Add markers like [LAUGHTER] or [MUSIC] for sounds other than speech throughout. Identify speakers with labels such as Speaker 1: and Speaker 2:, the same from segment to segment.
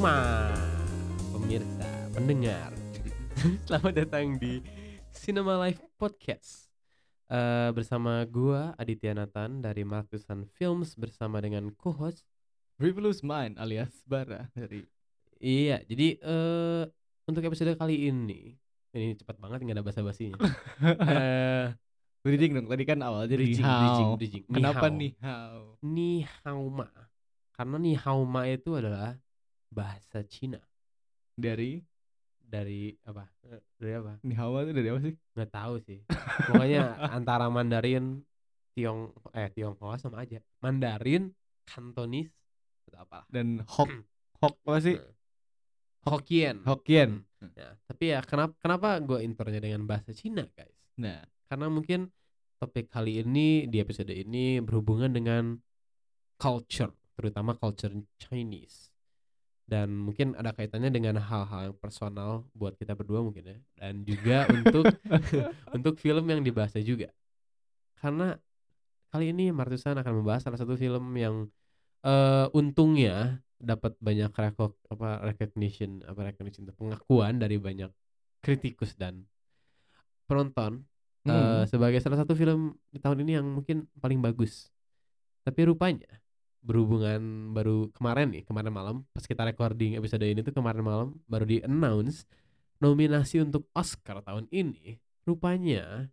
Speaker 1: Hauma Pemirsa, pendengar [LAUGHS] Selamat datang di Cinema Life Podcast Eh, Bersama gua Aditya Nathan dari Markusan Films Bersama dengan co-host
Speaker 2: Frivolous Mind alias Bara dari
Speaker 1: Iya, jadi eh untuk episode kali ini Ini cepat banget nggak ada basa-basinya [LAUGHS] Eh,
Speaker 2: Bridging dong, tadi kan awalnya di
Speaker 1: Bridging,
Speaker 2: how.
Speaker 1: bridging, bridging.
Speaker 2: Kenapa
Speaker 1: hao.
Speaker 2: nih how?
Speaker 1: Ni Hauma Karena Ni Hauma itu adalah bahasa Cina.
Speaker 2: Dari?
Speaker 1: Dari apa? Eh, Dari apa?
Speaker 2: nih hawa itu dari apa sih?
Speaker 1: nggak tahu sih. [LAUGHS] Pokoknya antara Mandarin Tiong eh Tionghoa sama aja. Mandarin Kantonis atau apa
Speaker 2: Dan hok hok apa sih?
Speaker 1: Hokkien.
Speaker 2: Hokkien.
Speaker 1: ya, tapi ya kenapa kenapa gue intronya dengan bahasa Cina guys?
Speaker 2: Nah,
Speaker 1: karena mungkin topik kali ini di episode ini berhubungan dengan culture terutama culture Chinese dan mungkin ada kaitannya dengan hal-hal yang personal buat kita berdua mungkin ya. Dan juga untuk [LAUGHS] [LAUGHS] untuk film yang dibahas juga. Karena kali ini Martusan akan membahas salah satu film yang eh, untungnya dapat banyak rekok apa recognition apa recognition pengakuan dari banyak kritikus dan penonton. Eh,
Speaker 2: Hmm.
Speaker 1: sebagai salah satu film di tahun ini yang mungkin paling bagus. Tapi rupanya berhubungan baru kemarin nih kemarin malam pas kita recording episode ini tuh kemarin malam baru di announce nominasi untuk Oscar tahun ini. Rupanya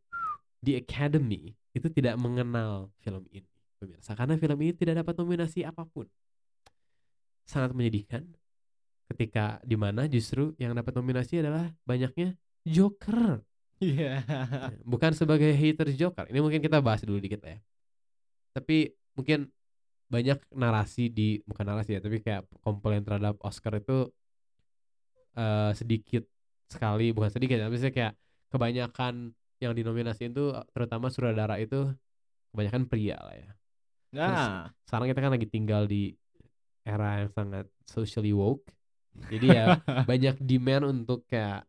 Speaker 1: di Academy itu tidak mengenal film ini pemirsa. Karena film ini tidak dapat nominasi apa pun. Sangat menyedihkan ketika di mana justru yang dapat nominasi adalah banyaknya Joker.
Speaker 2: Iya.
Speaker 1: bukan sebagai haters Joker ini mungkin kita bahas dulu dikit ya. Tapi mungkin banyak narasi di bukan narasi ya tapi kayak komplain terhadap Oscar itu eh, sedikit sekali. Bukan sedikit tapi saya kayak kebanyakan yang dinominasi itu terutama sutradara itu kebanyakan pria lah ya.
Speaker 2: Nah,
Speaker 1: sekarang kita kan lagi tinggal di era yang sangat socially woke. Jadi ya [LAUGHS] banyak demand untuk kayak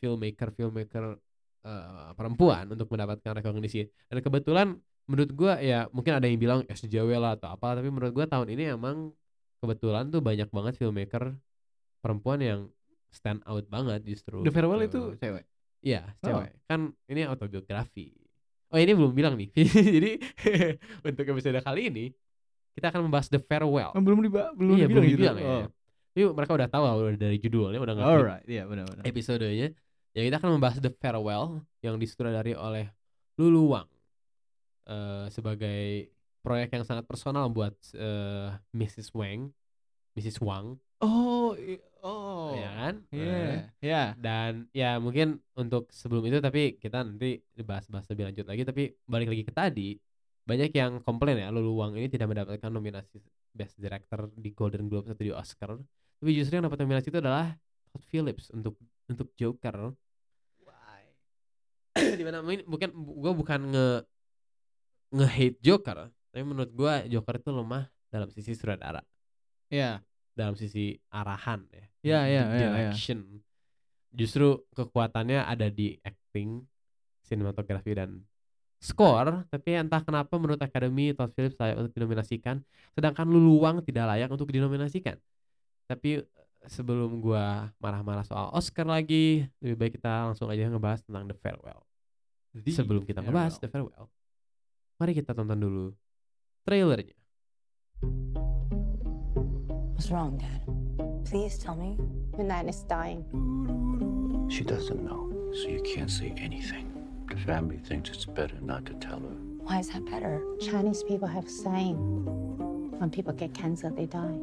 Speaker 1: filmmaker filmmaker eh, perempuan untuk mendapatkan recognition dan kebetulan menurut gua ya mungkin ada yang bilang SJW lah atau apa tapi menurut gua tahun ini emang kebetulan tuh banyak banget filmmaker perempuan yang stand out banget justru
Speaker 2: The Farewell
Speaker 1: Eh,
Speaker 2: itu cewek.
Speaker 1: Iya,
Speaker 2: Oh.
Speaker 1: cewek. Kan ini autobiografi. Oh, ini belum bilang nih. [LAUGHS] Jadi [LAUGHS] untuk episode kali ini kita akan membahas The Farewell.
Speaker 2: Oh, belum diba belum
Speaker 1: iya, belum
Speaker 2: dibilang
Speaker 1: dibilang
Speaker 2: gitu.
Speaker 1: ya. Yuk, mereka udah tahu lah, udah dari judulnya udah ngerti
Speaker 2: Alright, iya benar-benar.
Speaker 1: episodenya. Ya kita akan membahas The Farewell yang disutradari oleh Lulu Wang. Eh, sebagai proyek yang sangat personal buat eh, Mrs. Wang, Mrs. Wang,
Speaker 2: Oh, oh.
Speaker 1: ya kan?
Speaker 2: Iya,
Speaker 1: Nah,
Speaker 2: iya.
Speaker 1: dan ya mungkin untuk sebelum itu tapi kita nanti dibahas-bahas lebih lanjut lagi tapi balik lagi ke tadi banyak yang komplain ya Lulu Wang ini tidak mendapatkan nominasi Best Director di Golden Globe atau di Oscar tapi justru yang dapat nominasi itu adalah Todd Phillips untuk untuk Joker [COUGHS] di mana mungkin bukan gue bukan nge nge hate Joker tapi menurut gue Joker itu lemah dalam sisi sutradara
Speaker 2: Iya.
Speaker 1: dalam sisi arahan ya.
Speaker 2: Iya, iya, iya, iya.
Speaker 1: direction. Justru kekuatannya ada di acting, sinematografi dan score, tapi entah kenapa menurut Academy Todd Phillips layak untuk dinominasikan, sedangkan Lulu Wang tidak layak untuk dinominasikan. Tapi eh, sebelum gua marah-marah soal Oscar lagi, lebih baik kita langsung aja ngebahas tentang The Farewell.
Speaker 2: The
Speaker 1: sebelum kita ngebahas The
Speaker 2: Farewell.
Speaker 1: Farewell, mari kita tonton dulu trailernya.
Speaker 3: What's wrong, Dad? Please tell me.
Speaker 4: Your nan is dying.
Speaker 5: She doesn't know, so you can't say anything. The family thinks it's better not to tell her.
Speaker 3: Why is that better?
Speaker 4: Chinese people have saying when people get cancer, they die.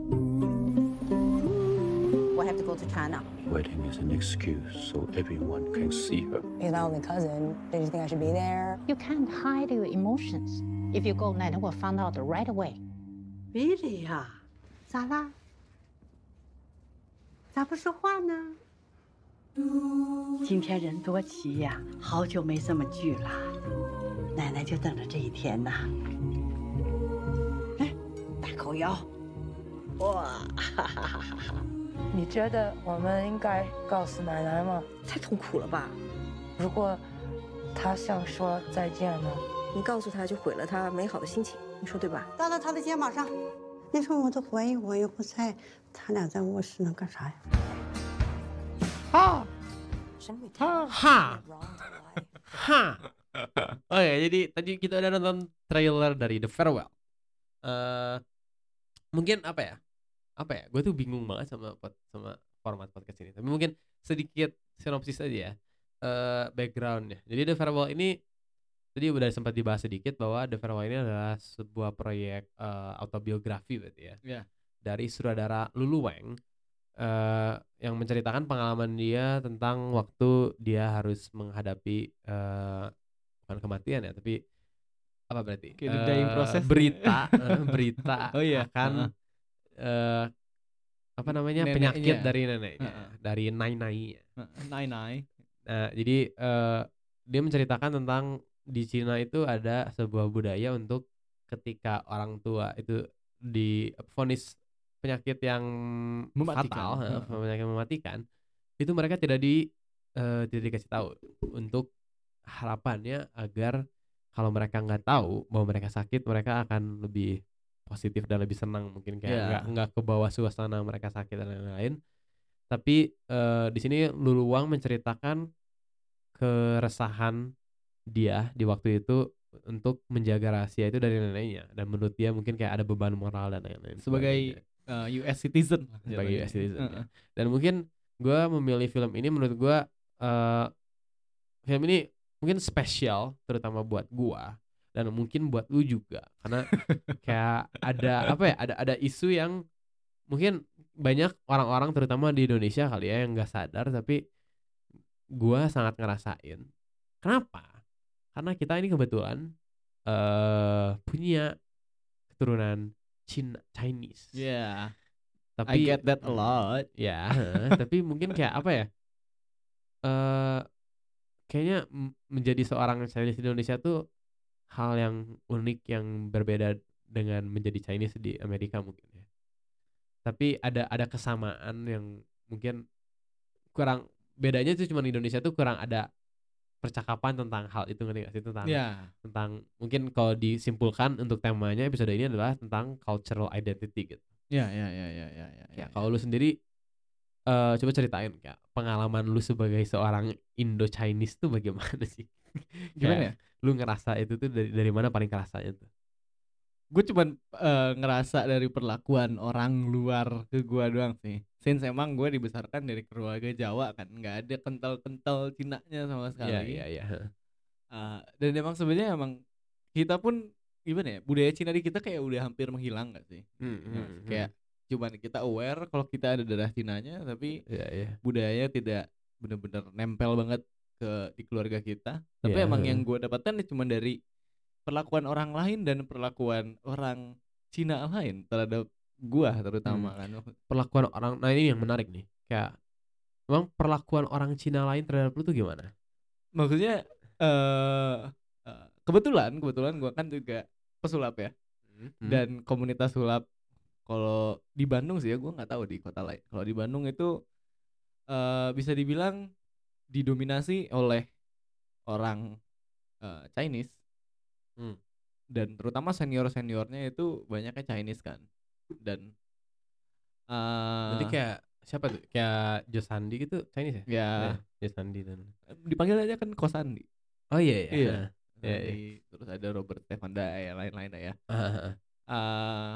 Speaker 4: We have to go to China.
Speaker 5: Wedding is an excuse so everyone can see her.
Speaker 3: He's my only cousin. Did you think I should be there?
Speaker 4: You can't hide your emotions. If you go, Nana will find out right away.
Speaker 6: Really 呀、
Speaker 4: 咋啦？咋不说话呢？
Speaker 6: 今天人多齐呀、好久没这么聚了，奶奶就等着这一天呐。哎，大口摇，哇，
Speaker 7: 你觉得我们应该告诉奶奶吗？
Speaker 8: 太痛苦了吧！
Speaker 7: 如果她想说再见呢？
Speaker 8: 你告诉她就毁了她美好的心情，你说对吧？
Speaker 6: 搭到她的肩膀上。
Speaker 8: 那时候我都怀疑我又不在，他俩在卧室能干啥呀？
Speaker 3: 啊！哈！哈！
Speaker 1: 哈！Oke, jadi tadi kita udah nonton trailer dari The Farewell. Eh, uh, mungkin apa ya? Apa ya? Gue tuh bingung banget sama pod- sama format podcast ini. Tapi mungkin sedikit sinopsis aja ya. Eh backgroundnya. Jadi The Farewell ini tadi udah sempat dibahas sedikit bahwa The Farewell ini adalah sebuah proyek eh, autobiografi berarti ya.
Speaker 2: Iya.
Speaker 1: Dari sutradara Lulu Wang eh yang menceritakan pengalaman dia tentang waktu dia harus menghadapi eh bukan kematian ya tapi apa berarti Eh,
Speaker 2: process.
Speaker 1: berita [LAUGHS] eh, berita
Speaker 2: Oh iya,
Speaker 1: akan eh apa namanya
Speaker 2: Neneknya.
Speaker 1: penyakit dari neneknya
Speaker 2: Heeh.
Speaker 1: dari nai nai
Speaker 2: Nine nine.
Speaker 1: Nah, jadi eh, dia menceritakan tentang di Cina itu ada sebuah budaya untuk ketika orang tua itu difonis penyakit yang
Speaker 2: Mematikan.
Speaker 1: fatal, eh,
Speaker 2: Heeh.
Speaker 1: penyakit mematikan, itu mereka tidak di eh, tidak dikasih tahu untuk harapannya agar kalau mereka nggak tahu bahwa mereka sakit, mereka akan lebih positif dan lebih senang mungkin kayak
Speaker 2: Iya.
Speaker 1: nggak nggak ke bawah suasana mereka sakit dan lain-lain. Tapi eh, di sini Luluwang menceritakan keresahan dia di waktu itu untuk menjaga rahasia itu dari neneknya dan menurut dia mungkin kayak ada beban moral dan lain-lain
Speaker 2: Sebagai uh, US citizen
Speaker 1: sebagai. US citizen ya.
Speaker 2: Heeh.
Speaker 1: dan mungkin gue memilih film ini menurut gue eh film ini mungkin spesial terutama buat gua dan mungkin buat lu juga karena [LAUGHS] kayak ada apa ya ada ada isu yang mungkin banyak orang-orang terutama di Indonesia kali ya yang nggak sadar tapi gua sangat ngerasain kenapa karena kita ini kebetulan eh punya keturunan Cina Chinese
Speaker 2: Yeah.
Speaker 1: tapi
Speaker 2: I get that a lot.
Speaker 1: ya heeh, [LAUGHS] tapi mungkin kayak apa ya eh kayaknya menjadi seorang Chinese di Indonesia tuh hal yang unik yang berbeda dengan menjadi Chinese di Amerika mungkin ya tapi ada ada kesamaan yang mungkin kurang bedanya tuh cuma di Indonesia tuh kurang ada percakapan tentang hal itu ngerti gak sih tentang
Speaker 2: Ya.
Speaker 1: tentang mungkin kalau disimpulkan untuk temanya episode ini adalah tentang cultural identity gitu
Speaker 2: Ya, ya, ya, ya, ya, ya.
Speaker 1: Ya, kalau lu sendiri eh coba ceritain kayak pengalaman lu sebagai seorang Indo Chinese tuh bagaimana sih? [LAUGHS]
Speaker 2: Gimana ya?
Speaker 1: Lu ngerasa itu tuh dari dari mana paling kerasanya tuh?
Speaker 2: gue cuman eh, ngerasa dari perlakuan orang luar ke gua doang sih. Since emang gue dibesarkan dari keluarga Jawa kan, nggak ada kental-kental Cinanya sama sekali.
Speaker 1: Iya iya iya.
Speaker 2: Eh, dan emang sebenarnya emang kita pun gimana ya budaya Cina di kita kayak udah hampir menghilang gak sih?
Speaker 1: Hmm,
Speaker 2: Nah,
Speaker 1: hmm,
Speaker 2: kayak cuman kita aware kalau kita ada darah Cinanya, tapi
Speaker 1: Iya iya.
Speaker 2: budayanya tidak bener-bener nempel banget ke di keluarga kita. Tapi
Speaker 1: Iya,
Speaker 2: emang yang gue dapatkan cuma dari perlakuan orang lain dan perlakuan orang Cina lain terhadap gua terutama kan. [LAUGHS]
Speaker 1: Perlakuan orang nah ini yang menarik nih. Kayak emang perlakuan orang Cina lain terhadap lu tuh gimana?
Speaker 2: Maksudnya eh eh, kebetulan kebetulan gua kan juga pesulap ya
Speaker 1: Hmm.
Speaker 2: dan komunitas sulap kalau di Bandung sih ya gua nggak tahu di kota lain. Kalau di Bandung itu eh bisa dibilang didominasi oleh orang eh, Chinese
Speaker 1: Hmm.
Speaker 2: dan terutama senior seniornya itu banyaknya Chinese kan dan
Speaker 1: Berarti
Speaker 2: eh
Speaker 1: kayak siapa tuh? Kayak Josandi gitu Chinese ya?
Speaker 2: ya
Speaker 1: Iya, Josandi dan
Speaker 2: dipanggil aja kan Kosandi
Speaker 1: Oh iya iya.
Speaker 2: Iya.
Speaker 1: Heeh. Iya, iya.
Speaker 2: Terus ada Robert Stefanda ya lain-lain ya
Speaker 1: ah.
Speaker 2: eh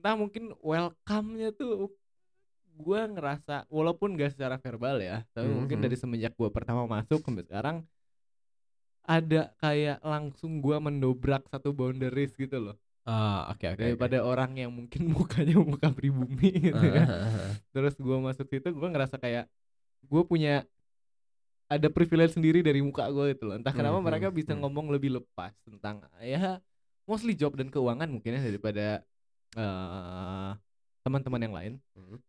Speaker 2: entah mungkin welcome-nya tuh gua ngerasa walaupun gak secara verbal ya tapi mungkin
Speaker 1: Mhm.
Speaker 2: dari semenjak gua pertama masuk sampai sekarang ada kayak langsung gua mendobrak satu boundaries gitu loh
Speaker 1: Ah, oke oke. oke.
Speaker 2: daripada orang yang mungkin [LAUGHS] mukanya muka pribumi gitu
Speaker 1: ah, ah, ah.
Speaker 2: terus gua masuk situ gua ngerasa kayak gua punya ada privilege sendiri dari muka gue gitu loh entah kenapa
Speaker 1: Hmm,
Speaker 2: mereka
Speaker 1: hmm,
Speaker 2: bisa
Speaker 1: hmm.
Speaker 2: ngomong lebih lepas tentang ya mostly job dan keuangan mungkin ya daripada eh teman-teman yang lain
Speaker 1: Hmm.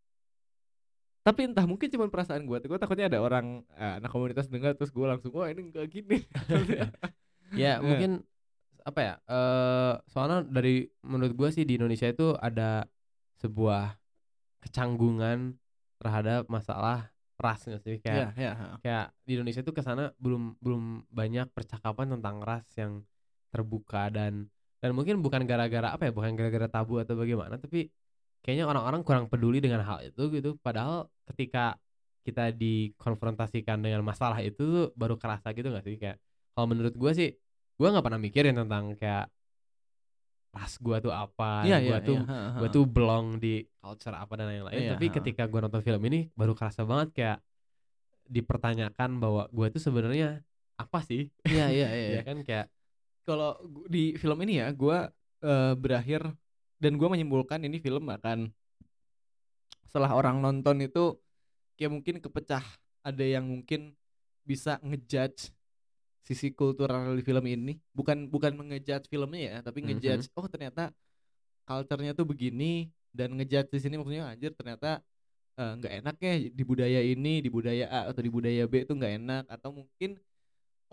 Speaker 2: Tapi entah mungkin cuma perasaan gue gue takutnya ada orang eh, anak komunitas dengar terus gue langsung wah ini enggak gini [LAUGHS]
Speaker 1: Ya
Speaker 2: Iya.
Speaker 1: mungkin apa ya? eh soalnya dari menurut gua sih di Indonesia itu ada sebuah kecanggungan terhadap masalah ras nggak sih kayak
Speaker 2: ya ya ha.
Speaker 1: kayak di Indonesia itu ke sana belum belum banyak percakapan tentang ras yang terbuka dan dan mungkin bukan gara-gara apa ya bukan gara-gara tabu atau bagaimana tapi kayaknya orang-orang kurang peduli dengan hal itu gitu padahal ketika kita dikonfrontasikan dengan masalah itu tuh baru kerasa gitu gak sih? Kayak kalau menurut gue sih gue nggak pernah mikirin tentang kayak ras gue tuh apa
Speaker 2: Iya,
Speaker 1: gue
Speaker 2: iya,
Speaker 1: tuh
Speaker 2: iya, ha, ha,
Speaker 1: gue tuh belong di culture apa dan lain-lain.
Speaker 2: Iya,
Speaker 1: tapi
Speaker 2: ha.
Speaker 1: ketika gue nonton film ini baru kerasa banget kayak dipertanyakan bahwa gue tuh sebenarnya apa sih?
Speaker 2: Iya iya [LAUGHS] iya.
Speaker 1: ya kan? Kayak
Speaker 2: Kalau di film ini ya, gua eh, berakhir dan gua menyimpulkan ini film akan setelah orang nonton itu kayak mungkin kepecah. Ada yang mungkin bisa ngejudge sisi kultural di film ini, bukan bukan mengejudge filmnya ya, tapi
Speaker 1: Mhm.
Speaker 2: ngejudge oh ternyata culture-nya tuh begini dan ngejudge di sini maksudnya anjir ternyata eh, nggak enak ya di budaya ini, di budaya A atau di budaya B itu nggak enak atau mungkin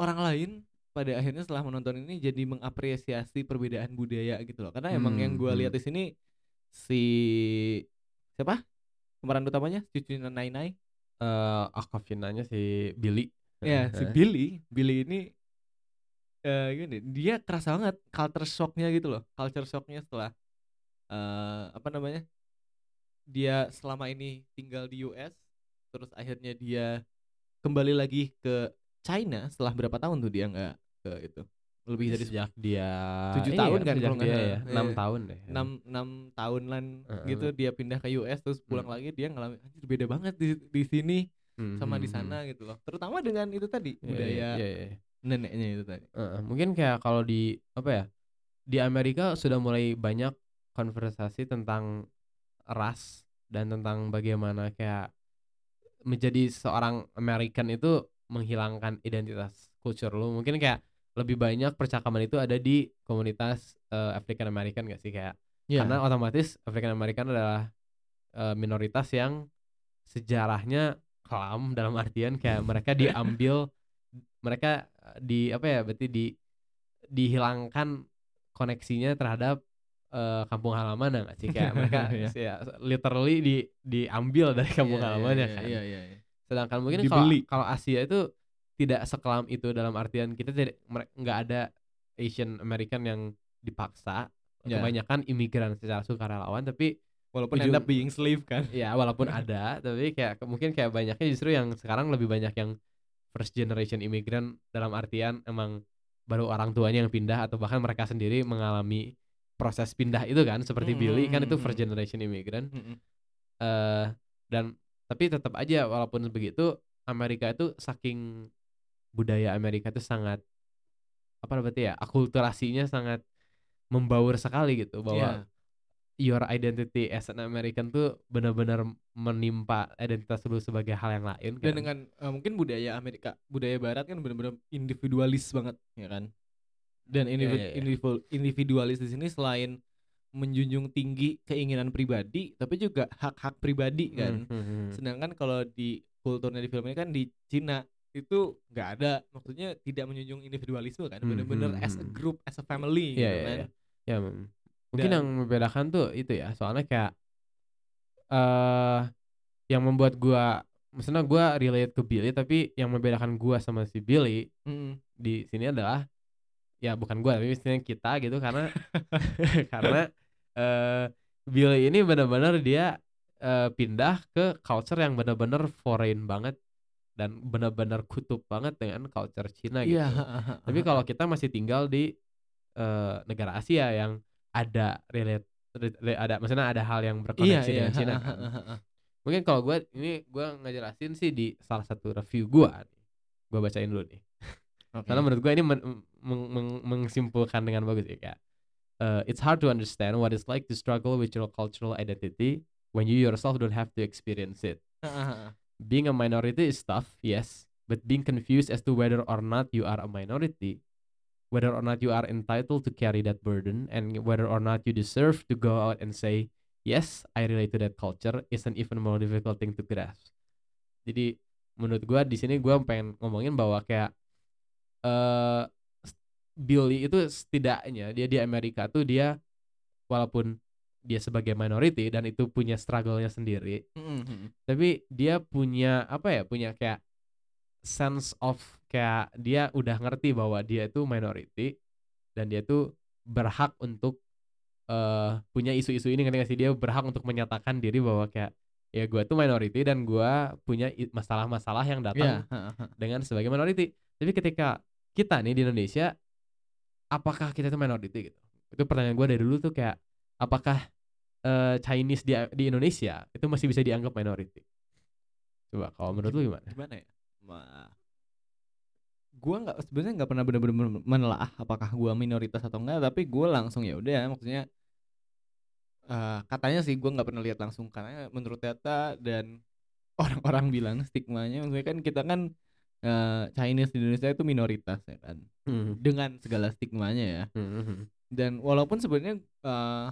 Speaker 2: orang lain pada akhirnya setelah menonton ini jadi mengapresiasi perbedaan budaya gitu loh. Karena emang yang
Speaker 1: Hmm,
Speaker 2: gue
Speaker 1: hmm.
Speaker 2: lihat di sini si siapa pemeran utamanya cucu Nai Nai
Speaker 1: eh Aquafinanya si Billy.
Speaker 2: Ya si
Speaker 1: Heeh.
Speaker 2: Billy. Billy ini eh gini dia kerasa banget culture shocknya gitu loh. Culture shocknya setelah eh apa namanya dia selama ini tinggal di US terus akhirnya dia kembali lagi ke China setelah berapa tahun tuh dia nggak ke itu lebih dari
Speaker 1: sejak dia
Speaker 2: Tujuh
Speaker 1: iya,
Speaker 2: tahun kan
Speaker 1: sejak dia ya
Speaker 2: Iya.
Speaker 1: enam tahun deh
Speaker 2: enam enam tahunan
Speaker 1: Heeh.
Speaker 2: gitu dia pindah ke US terus pulang
Speaker 1: Hmm.
Speaker 2: lagi dia ngalamin anjir beda banget di di sini
Speaker 1: Hmm,
Speaker 2: sama
Speaker 1: hmm,
Speaker 2: di
Speaker 1: hmm.
Speaker 2: sana gitu loh terutama dengan itu tadi
Speaker 1: Iya,
Speaker 2: budaya
Speaker 1: iya, iya, iya.
Speaker 2: neneknya itu tadi
Speaker 1: Heeh, mungkin kayak kalau di apa ya di Amerika sudah mulai banyak konversasi tentang ras dan tentang bagaimana kayak menjadi seorang American itu menghilangkan identitas culture lu mungkin kayak lebih banyak percakapan itu ada di komunitas eh, African American gak sih kayak
Speaker 2: Iya.
Speaker 1: karena otomatis African American adalah eh, minoritas yang sejarahnya kelam dalam artian kayak [LAUGHS] mereka diambil mereka eh, di apa ya berarti di dihilangkan koneksinya terhadap eh, kampung halaman ya nggak sih kayak mereka [LAUGHS]
Speaker 2: Iya.
Speaker 1: ya, literally di diambil dari kampung
Speaker 2: Iya, iya,
Speaker 1: halamannya
Speaker 2: iya,
Speaker 1: kan
Speaker 2: iya, iya, iya.
Speaker 1: sedangkan mungkin kalau kalau Asia itu tidak sekelam itu dalam artian kita tidak nggak ada Asian American yang dipaksa
Speaker 2: Ya.
Speaker 1: kebanyakan imigran secara sukarelawan tapi
Speaker 2: walaupun
Speaker 1: ujung-
Speaker 2: end up being slave kan
Speaker 1: ya walaupun [LAUGHS] ada tapi kayak mungkin kayak banyaknya justru yang sekarang lebih banyak yang first generation imigran dalam artian emang baru orang tuanya yang pindah atau bahkan mereka sendiri mengalami proses pindah itu kan seperti
Speaker 2: Mm,
Speaker 1: Billy kan
Speaker 2: mm,
Speaker 1: itu
Speaker 2: mm,
Speaker 1: first
Speaker 2: mm.
Speaker 1: generation imigran
Speaker 2: Mm-mm.
Speaker 1: eh dan tapi tetap aja walaupun begitu Amerika itu saking budaya Amerika itu sangat apa berarti ya akulturasinya sangat membaur sekali gitu bahwa
Speaker 2: Iya.
Speaker 1: your identity as an American tuh benar-benar menimpa identitas lu sebagai hal yang lain
Speaker 2: dan
Speaker 1: kan.
Speaker 2: dengan eh, mungkin budaya Amerika budaya Barat kan benar-benar individualis banget ya kan dan individu-
Speaker 1: iya, iya.
Speaker 2: individu- individualis di sini selain menjunjung tinggi keinginan pribadi tapi juga hak-hak pribadi kan
Speaker 1: Hmm, hmm, hmm.
Speaker 2: sedangkan kalau di kulturnya di film ini kan di Cina itu nggak ada maksudnya tidak menjunjung individualisme kan
Speaker 1: Hmm,
Speaker 2: bener-bener
Speaker 1: hmm,
Speaker 2: as a
Speaker 1: hmm.
Speaker 2: group as a family
Speaker 1: Iya,
Speaker 2: gitu
Speaker 1: iya,
Speaker 2: kan
Speaker 1: iya. Ya, mm. mungkin
Speaker 2: Dan-
Speaker 1: yang membedakan tuh itu ya, soalnya kayak eh yang membuat gua maksudnya gua relate ke Billy tapi yang membedakan gua sama si Billy
Speaker 2: Mm-mm.
Speaker 1: di sini adalah ya bukan gua tapi istilahnya kita gitu karena [LAUGHS] karena eh Billy ini benar-benar dia eh, pindah ke culture yang benar-benar foreign banget dan benar-benar kutub banget dengan culture Cina gitu.
Speaker 2: Iya, [LAUGHS]
Speaker 1: Tapi kalau kita masih tinggal di eh, negara Asia yang ada relate re- re- ada maksudnya ada hal yang berkoneksi dengan Cina [LAUGHS] kan. Mungkin kalau gue ini gue ngejelasin sih di salah satu review gue, gue bacain dulu nih.
Speaker 2: Oke.
Speaker 1: Karena menurut gue ini men- meng- meng- mengsimpulkan dengan bagus ya kayak uh, it's hard to understand what it's like to struggle with your cultural identity when you yourself don't have to experience it. [LAUGHS] Being a minority is tough, yes, but being confused as to whether or not you are a minority, whether or not you are entitled to carry that burden, and whether or not you deserve to go out and say, yes, I relate to that culture, is an even more difficult thing to grasp. Jadi menurut gua di sini gua pengen ngomongin bahwa kayak eh Billy itu setidaknya dia di Amerika tuh dia walaupun dia sebagai minority dan itu punya struggle-nya sendiri,
Speaker 2: Mm-mm.
Speaker 1: tapi dia punya apa ya punya kayak sense of kayak dia udah ngerti bahwa dia itu minority dan dia tuh berhak untuk eh punya isu-isu ini ngerti gak sih dia berhak untuk menyatakan diri bahwa kayak ya gua tuh minority dan gua punya masalah-masalah yang datang
Speaker 2: Iya, heeh, heeh.
Speaker 1: dengan sebagai minority. Tapi ketika kita nih di Indonesia, apakah kita itu minority gitu? Itu pertanyaan gue dari dulu tuh kayak, apakah eh, Chinese di di Indonesia itu masih bisa dianggap minority? Coba kalau menurut lu gimana?
Speaker 2: gimana ya Ma- gua nggak sebenarnya nggak pernah benar-benar men- menelaah apakah gua minoritas atau enggak tapi gua langsung ya udah maksudnya eh, katanya sih gua nggak pernah lihat langsung karena menurut data dan [LAUGHS] orang-orang bilang stigmanya maksudnya kan kita kan eh, Chinese di Indonesia itu minoritas ya kan
Speaker 1: Hmm.
Speaker 2: dengan segala stigmanya ya
Speaker 1: Hmm, hmm,
Speaker 2: dan walaupun sebenarnya eh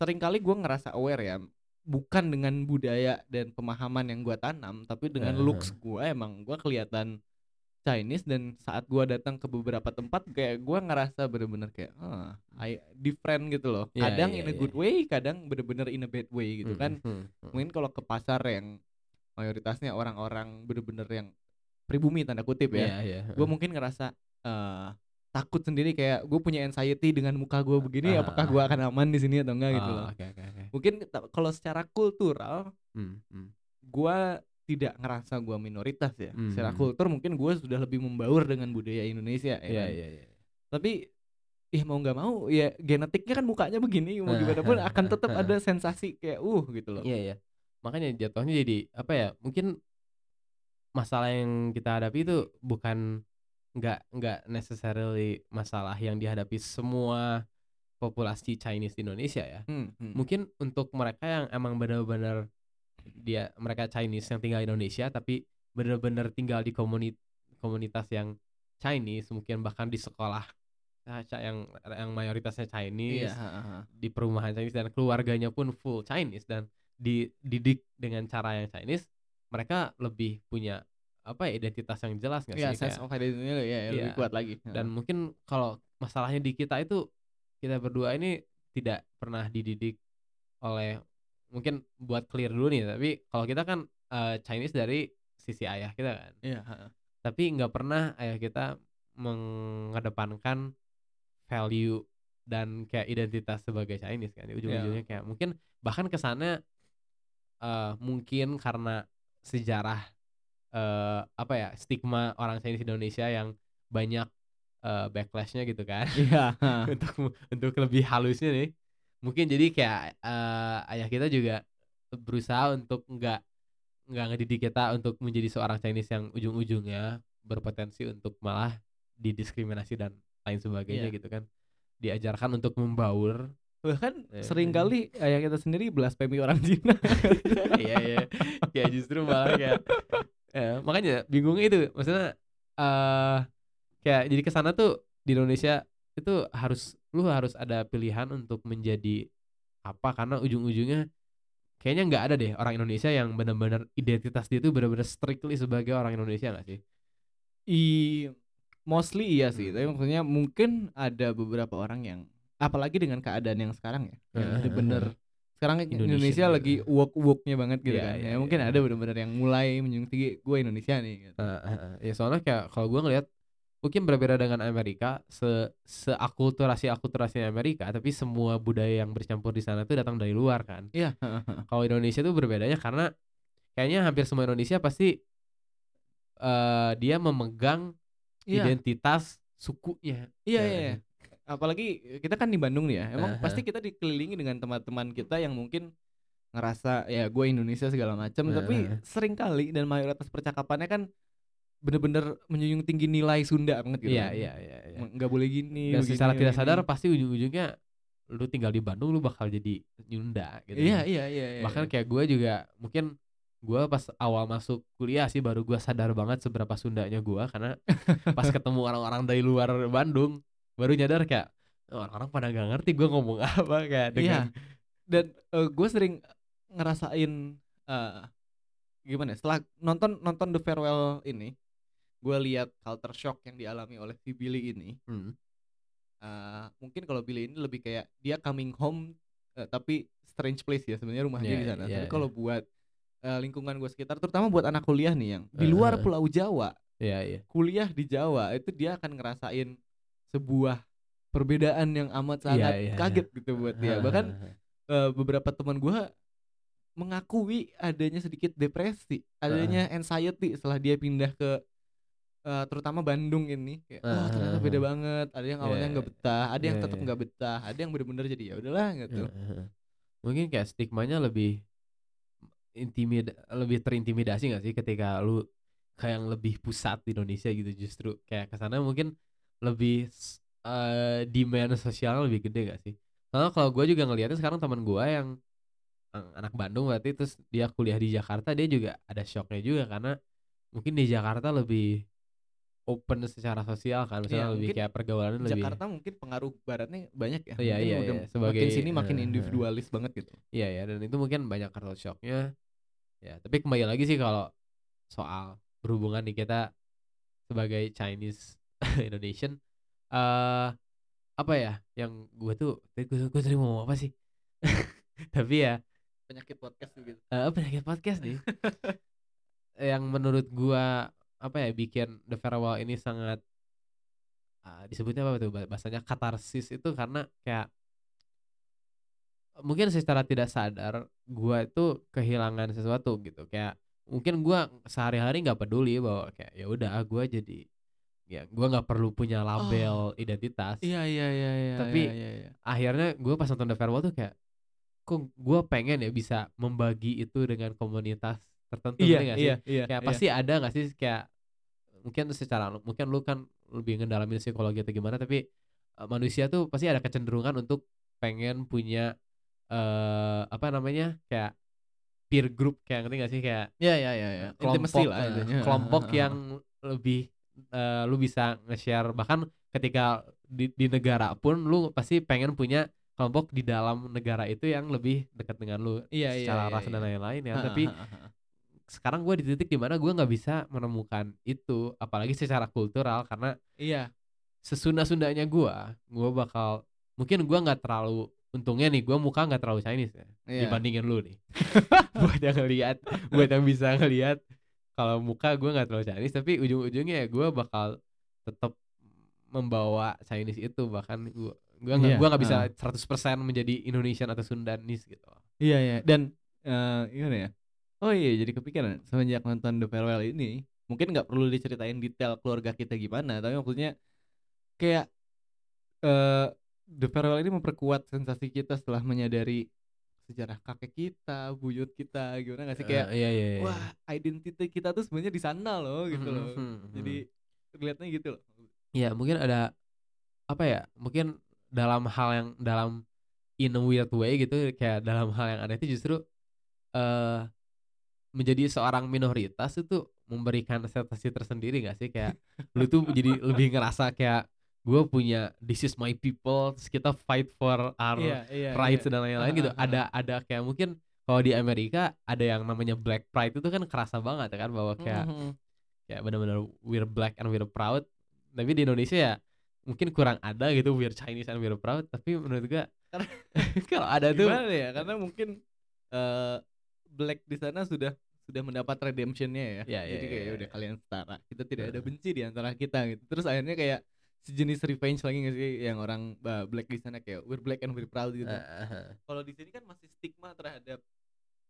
Speaker 2: sering kali gue ngerasa aware ya bukan dengan budaya dan pemahaman yang gue tanam tapi dengan
Speaker 1: Eh.
Speaker 2: looks gue emang gue kelihatan Chinese dan saat gue datang ke beberapa tempat kayak gue ngerasa bener-bener kayak ah I different gitu loh
Speaker 1: Iya,
Speaker 2: kadang
Speaker 1: iya,
Speaker 2: in a
Speaker 1: iya.
Speaker 2: good way kadang bener-bener in a bad way gitu
Speaker 1: hmm,
Speaker 2: kan
Speaker 1: hmm, hmm.
Speaker 2: mungkin kalau ke pasar yang mayoritasnya orang-orang bener-bener yang pribumi tanda kutip ya
Speaker 1: Iya, iya.
Speaker 2: gue mungkin ngerasa eh takut sendiri kayak gue punya anxiety dengan muka gue begini
Speaker 1: Ah,
Speaker 2: apakah
Speaker 1: ah,
Speaker 2: gue
Speaker 1: ah.
Speaker 2: akan aman di sini atau enggak gitu
Speaker 1: Oh,
Speaker 2: loh
Speaker 1: Oke, oke, oke.
Speaker 2: mungkin kalau secara kultural
Speaker 1: Hmm, hmm.
Speaker 2: gue tidak ngerasa gue minoritas ya secara
Speaker 1: Hmm.
Speaker 2: kultur mungkin gue sudah lebih membaur dengan budaya Indonesia ya
Speaker 1: Iya,
Speaker 2: kan?
Speaker 1: iya, iya.
Speaker 2: tapi ya mau nggak mau ya genetiknya kan mukanya begini mau gimana pun akan tetap ada sensasi kayak uh gitu loh
Speaker 1: Iya, iya. Makanya jatuhnya jadi apa ya? Mungkin masalah yang kita hadapi itu bukan nggak nggak necessarily masalah yang dihadapi semua populasi Chinese di Indonesia ya.
Speaker 2: Hmm, hmm.
Speaker 1: Mungkin untuk mereka yang emang benar-benar dia mereka Chinese yang tinggal di Indonesia tapi benar-benar tinggal di komuni- komunitas yang Chinese mungkin bahkan di sekolah ah, yang yang mayoritasnya Chinese
Speaker 2: iya ha, ha.
Speaker 1: di perumahan Chinese dan keluarganya pun full Chinese dan dididik dengan cara yang Chinese mereka lebih punya apa ya identitas yang jelas nggak
Speaker 2: Iya,
Speaker 1: sih
Speaker 2: sense
Speaker 1: Kayak-
Speaker 2: of identity ya, ya, lebih
Speaker 1: Iya.
Speaker 2: kuat lagi
Speaker 1: dan mungkin kalau masalahnya di kita itu kita berdua ini tidak pernah dididik oleh mungkin buat clear dulu nih tapi kalau kita kan eh, Chinese dari sisi ayah kita kan
Speaker 2: iya ha.
Speaker 1: tapi nggak pernah ayah kita mengedepankan value dan kayak identitas sebagai Chinese kan ujung-ujungnya kayak mungkin bahkan ke sana eh mungkin karena sejarah eh apa ya stigma orang Chinese di Indonesia yang banyak eh, backlashnya gitu kan
Speaker 2: iya ha. [LAUGHS]
Speaker 1: untuk untuk lebih halusnya nih mungkin jadi kayak eh, ayah kita juga berusaha untuk nggak nggak ngedidik kita untuk menjadi seorang Chinese yang ujung-ujungnya berpotensi untuk malah didiskriminasi dan lain sebagainya
Speaker 2: Iya.
Speaker 1: gitu kan diajarkan untuk membaur
Speaker 2: bahkan
Speaker 1: Eh.
Speaker 2: sering kali ayah kita sendiri blasfemi orang Cina [LAUGHS]
Speaker 1: iya iya kayak justru malah kayak ya, makanya bingungnya itu. Maksudnya eh kayak jadi ke sana tuh di Indonesia itu harus lu harus ada pilihan untuk menjadi apa. Karena ujung-ujungnya kayaknya nggak ada deh orang Indonesia yang benar-benar identitas dia tuh benar-benar strictly sebagai orang Indonesia nggak sih?
Speaker 2: I mostly iya sih,
Speaker 1: Hmm.
Speaker 2: tapi maksudnya mungkin ada beberapa orang yang apalagi dengan keadaan yang sekarang ya, yang bener-bener sekarang Indonesia
Speaker 1: gitu.
Speaker 2: lagi woke woke-nya banget gitu
Speaker 1: Iya,
Speaker 2: kan.
Speaker 1: iya,
Speaker 2: ya mungkin
Speaker 1: iya.
Speaker 2: ada bener-bener yang mulai menjunjung tinggi gue Indonesia nih. Gitu.
Speaker 1: Eh, eh, eh. ya soalnya kayak kalau gue ngelihat mungkin berbeda dengan Amerika se seakulturasi akulturasi Amerika tapi semua budaya yang bercampur di sana tuh datang dari luar kan
Speaker 2: Iya. heeh.
Speaker 1: kalau Indonesia tuh berbedanya karena kayaknya hampir semua Indonesia pasti eh dia memegang
Speaker 2: Iya.
Speaker 1: identitas sukunya
Speaker 2: Iya,
Speaker 1: Ya,
Speaker 2: iya, iya. Apalagi kita kan di Bandung nih ya. Emang
Speaker 1: Aha.
Speaker 2: pasti kita dikelilingi dengan teman-teman kita yang mungkin ngerasa ya gue Indonesia segala macam, tapi
Speaker 1: Aha.
Speaker 2: sering kali dan mayoritas percakapannya kan bener-bener menjunjung tinggi nilai Sunda banget gitu.
Speaker 1: iya
Speaker 2: kan.
Speaker 1: iya iya iya.
Speaker 2: nggak boleh gini
Speaker 1: dan
Speaker 2: begini,
Speaker 1: secara tidak sadar pasti ujung-ujungnya lu tinggal di Bandung lu bakal jadi Nyunda gitu
Speaker 2: iya iya iya iya.
Speaker 1: bahkan kayak gue juga mungkin gue pas awal masuk kuliah sih baru gue sadar banget seberapa Sundanya gue karena [LAUGHS] pas ketemu orang-orang dari luar Bandung baru nyadar kayak "Oh, orang-orang pada nggak ngerti gue ngomong [LAUGHS] apa kayak
Speaker 2: iya
Speaker 1: dengan
Speaker 2: dan gue sering ngerasain eh gimana ya, setelah nonton nonton The Farewell ini gue lihat culture shock yang dialami oleh si Billy ini
Speaker 1: Hmm.
Speaker 2: eh, mungkin kalau Billy ini lebih kayak dia coming home eh, tapi strange place ya sebenarnya rumah dia
Speaker 1: Iya,
Speaker 2: di sana
Speaker 1: iya,
Speaker 2: tapi
Speaker 1: iya.
Speaker 2: kalau buat eh, lingkungan gue sekitar terutama buat anak kuliah nih yang di
Speaker 1: Eh,
Speaker 2: luar
Speaker 1: eh.
Speaker 2: Pulau Jawa
Speaker 1: Iya iya
Speaker 2: kuliah di Jawa itu dia akan ngerasain sebuah perbedaan yang amat sangat
Speaker 1: iya,
Speaker 2: kaget gitu buat dia. Bahkan eh, beberapa teman gua mengakui adanya sedikit depresi, adanya anxiety setelah dia pindah ke eh, terutama Bandung ini. Kayak, oh ternyata beda banget. Ada yang
Speaker 1: Iya,
Speaker 2: awalnya nggak betah, ada yang
Speaker 1: iya,
Speaker 2: tetap
Speaker 1: iya.
Speaker 2: nggak betah, ada yang bener-bener jadi ya udahlah gitu.
Speaker 1: Heeh. Mungkin kayak stigmanya lebih intimid lebih terintimidasi gak sih ketika lu kayak yang lebih pusat di Indonesia gitu justru kayak ke sana mungkin lebih eh, demand sosial lebih gede gak sih? Karena kalau gue juga ngeliatnya sekarang teman gue yang eh, anak Bandung berarti terus dia kuliah di Jakarta dia juga ada shocknya juga karena mungkin di Jakarta lebih open secara sosial kan misalnya
Speaker 2: Iya,
Speaker 1: lebih kayak pergaulannya lebih
Speaker 2: Jakarta mungkin pengaruh baratnya banyak ya.
Speaker 1: Iya, iya,
Speaker 2: udah
Speaker 1: iya. Sebagai-
Speaker 2: makin sini makin
Speaker 1: heeh.
Speaker 2: individualis banget gitu.
Speaker 1: Iya ya dan itu mungkin banyak culture shocknya ya tapi kembali lagi sih kalau soal berhubungan nih kita sebagai Chinese [LAUGHS] Indonesian eh apa ya yang gue tuh tadi gue, gue tadi mau ngomong apa sih? [LAUGHS] Tapi ya
Speaker 2: Penyakit podcast gitu.
Speaker 1: eh penyakit podcast nih. [LAUGHS] Yang menurut gua apa ya bikin The Farewell ini sangat ah, disebutnya apa tuh bah- bahasanya katarsis itu karena kayak mungkin secara tidak sadar gua itu kehilangan sesuatu gitu. Kayak mungkin gua sehari-hari nggak peduli bahwa kayak ya udah gua jadi ya gua nggak perlu punya label identitas
Speaker 2: Iya iya iya iya.
Speaker 1: Tapi-
Speaker 2: iya, iya, iya.
Speaker 1: akhirnya gue pas nonton The Farewell tuh kayak kok gue pengen ya bisa membagi itu dengan komunitas tertentu
Speaker 2: Iya
Speaker 1: ngerti nggak
Speaker 2: iya
Speaker 1: sih
Speaker 2: iya.
Speaker 1: kayak
Speaker 2: iya.
Speaker 1: pasti ada nggak sih kayak mungkin secara mungkin lu kan lebih ngedalamin psikologi atau gimana tapi eh, manusia tuh pasti ada kecenderungan untuk pengen punya eh apa namanya kayak peer group kayak ngerti gak sih kayak
Speaker 2: Iya iya iya iya. Intimacy
Speaker 1: kelompok
Speaker 2: lah intinya.
Speaker 1: kelompok yang lebih eh, lu bisa nge-share bahkan ketika di, di negara pun lu pasti pengen punya kelompok di dalam negara itu yang lebih dekat dengan lu
Speaker 2: Iya, iya,
Speaker 1: secara
Speaker 2: iya,
Speaker 1: ras dan
Speaker 2: iya.
Speaker 1: lain-lain ya
Speaker 2: Ha,
Speaker 1: tapi
Speaker 2: ha, ha,
Speaker 1: sekarang gue di titik di mana gue nggak bisa menemukan itu apalagi secara kultural karena
Speaker 2: iya.
Speaker 1: sesunda-sundanya gue gue bakal mungkin gue nggak terlalu untungnya nih gue muka nggak terlalu Chinese ya
Speaker 2: Iya.
Speaker 1: dibandingin lu nih [LAUGHS] buat yang ngelihat buat yang bisa ngelihat kalau muka gue nggak terlalu Chinese tapi ujung-ujungnya ya gue bakal tetap membawa Chinese itu bahkan gue gue nggak gua nggak bisa
Speaker 2: ah.
Speaker 1: 100% menjadi Indonesian atau Sundanese gitu
Speaker 2: Iya iya dan eh, gimana ya? Oh iya jadi kepikiran semenjak nonton The Farewell ini mungkin nggak perlu diceritain detail keluarga kita gimana tapi maksudnya kayak eh The Farewell ini memperkuat sensasi kita setelah menyadari sejarah kakek kita, buyut kita gimana nggak sih kayak
Speaker 1: Eh, iya iya iya.
Speaker 2: wah identitas kita tuh sebenarnya di sana loh gitu
Speaker 1: Mhm,
Speaker 2: loh.
Speaker 1: mhm,
Speaker 2: Jadi terlihatnya gitu loh.
Speaker 1: ya mungkin ada apa ya mungkin dalam hal yang dalam in a weird way gitu kayak dalam hal yang aneh itu justru eh menjadi seorang minoritas itu memberikan sensasi tersendiri gak sih kayak lu tuh jadi lebih ngerasa kayak gue punya this is my people terus kita fight for our
Speaker 2: Iya iya.
Speaker 1: rights
Speaker 2: iya.
Speaker 1: dan lain-lain gitu ada ada kayak mungkin kalau di Amerika ada yang namanya black pride itu kan kerasa banget ya kan bahwa kayak
Speaker 2: Mhm.
Speaker 1: kayak benar-benar we're black and we're proud tapi di Indonesia ya mungkin kurang ada gitu we're Chinese and we're proud tapi menurut gua
Speaker 2: Karena- [LAUGHS]
Speaker 1: kalau ada tuh
Speaker 2: Gimana ya? Karena mungkin eh Black di sana sudah sudah mendapat redemptionnya ya.
Speaker 1: Iya,
Speaker 2: Jadi kayak
Speaker 1: iya,
Speaker 2: udah
Speaker 1: iya.
Speaker 2: kalian setara. Kita tidak ada benci di antara kita gitu. Terus akhirnya kayak sejenis revenge lagi nggak sih yang orang bah, Black di sana kayak we're black and we're proud gitu.
Speaker 1: Eh,
Speaker 2: Kalau di sini kan masih stigma terhadap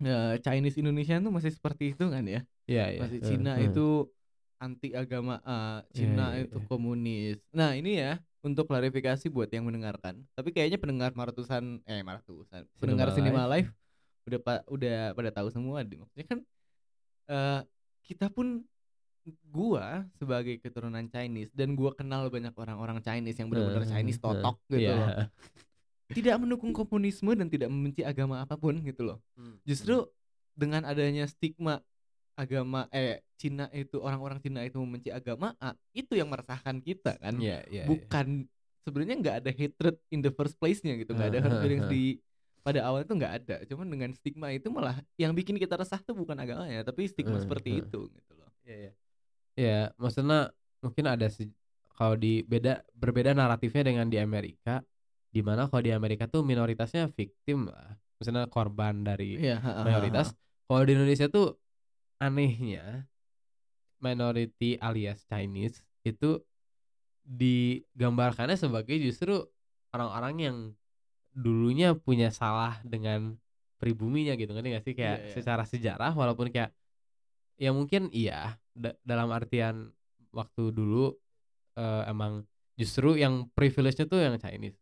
Speaker 2: eh, Chinese Indonesia tuh masih seperti itu kan ya.
Speaker 1: iya iya
Speaker 2: Masih
Speaker 1: Eh,
Speaker 2: Cina
Speaker 1: eh.
Speaker 2: itu anti agama A, Cina
Speaker 1: iya,
Speaker 2: itu
Speaker 1: iya.
Speaker 2: komunis. Nah, ini ya untuk klarifikasi buat yang mendengarkan. Tapi kayaknya pendengar maratusan eh maratusan. Pendengar
Speaker 1: Cinema
Speaker 2: Live udah pa- udah pada tahu semua deh. Maksudnya kan eh kita pun gua sebagai keturunan Chinese dan gua kenal banyak orang-orang Chinese yang benar-benar Chinese totok gitu
Speaker 1: iya.
Speaker 2: loh. [LAUGHS] Tidak mendukung komunisme dan tidak membenci agama apa pun gitu loh.
Speaker 1: Hmm,
Speaker 2: Justru dengan adanya stigma agama eh Cina itu orang-orang Cina itu membenci agama A, itu yang meresahkan kita kan.
Speaker 1: iya iya iya.
Speaker 2: Bukan sebenarnya nggak ada hatred in the first place-nya gitu, nggak ada
Speaker 1: eh,
Speaker 2: feelings
Speaker 1: eh.
Speaker 2: di pada awal itu nggak ada. Cuman dengan stigma itu malah yang bikin kita resah tuh bukan agamanya, tapi stigma
Speaker 1: Eh,
Speaker 2: seperti
Speaker 1: eh.
Speaker 2: itu gitu loh.
Speaker 1: Iya, iya. Ya, maksudnya mungkin ada kalau di beda berbeda naratifnya dengan di Amerika, di mana kalau di Amerika tuh minoritasnya victim lah, maksudnya korban dari
Speaker 2: Iya, ha, ha,
Speaker 1: mayoritas.
Speaker 2: ha.
Speaker 1: Kalau di Indonesia tuh anehnya minority alias Chinese itu digambarkannya sebagai justru orang-orang yang dulunya punya salah dengan pribuminya gitu ngerti gak sih kayak
Speaker 2: Iya, iya.
Speaker 1: secara sejarah walaupun kayak ya mungkin iya da- dalam artian waktu dulu eh, emang justru yang privilege-nya tuh yang Chinese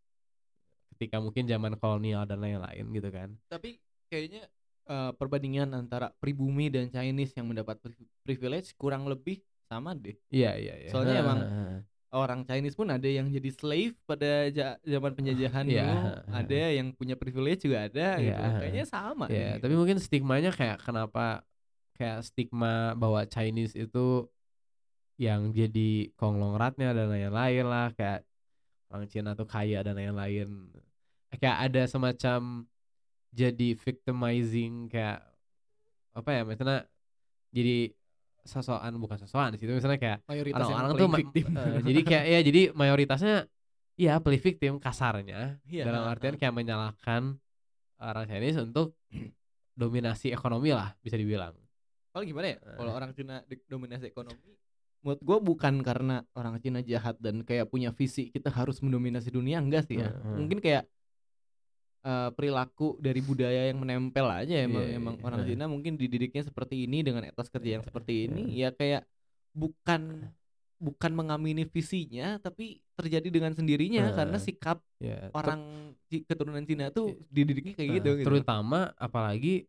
Speaker 1: ketika mungkin zaman kolonial dan lain-lain gitu kan
Speaker 2: Tapi kayaknya eh, perbandingan antara pribumi dan Chinese yang mendapat pri- privilege kurang lebih sama deh.
Speaker 1: iya iya iya
Speaker 2: Soalnya emang
Speaker 1: Heeh.
Speaker 2: orang Chinese pun ada yang jadi slave pada ja- zaman penjajahan
Speaker 1: Iya.
Speaker 2: dulu, ada yang punya privilege juga ada gitu.
Speaker 1: Iya.
Speaker 2: Kayaknya sama
Speaker 1: Ya,
Speaker 2: nih.
Speaker 1: tapi mungkin stigmanya kayak kenapa kayak stigma bahwa Chinese itu yang jadi konglomeratnya dan lain-lain lah kayak orang Cina tuh kaya dan lain-lain. Kayak ada semacam jadi victimizing kayak apa ya misalnya jadi sosokan bukan sosokan di situ misalnya kayak orang-orang tuh
Speaker 2: victim. [LAUGHS]
Speaker 1: eh, jadi kayak ya jadi mayoritasnya ya play victim kasarnya
Speaker 2: Iya,
Speaker 1: dalam artian kayak menyalahkan orang Chinese untuk [CLEARS THROAT] dominasi ekonomi lah bisa dibilang.
Speaker 2: Kalau gimana ya? Kalau
Speaker 1: Eh.
Speaker 2: orang Cina dominasi ekonomi, menurut gue bukan karena orang Cina jahat dan kayak punya visi kita harus mendominasi dunia enggak sih ya.
Speaker 1: Heeh.
Speaker 2: Mungkin kayak eh, perilaku dari budaya yang menempel aja emang
Speaker 1: Iya,
Speaker 2: emang
Speaker 1: iya,
Speaker 2: orang. Cina mungkin dididiknya seperti ini dengan etos kerja yang seperti ini ya kayak bukan bukan mengamini visinya tapi terjadi dengan sendirinya karena sikap
Speaker 1: Ya, ter-
Speaker 2: orang Ci- keturunan Cina tuh dididiknya kayak gitu, gitu.
Speaker 1: Terutama apalagi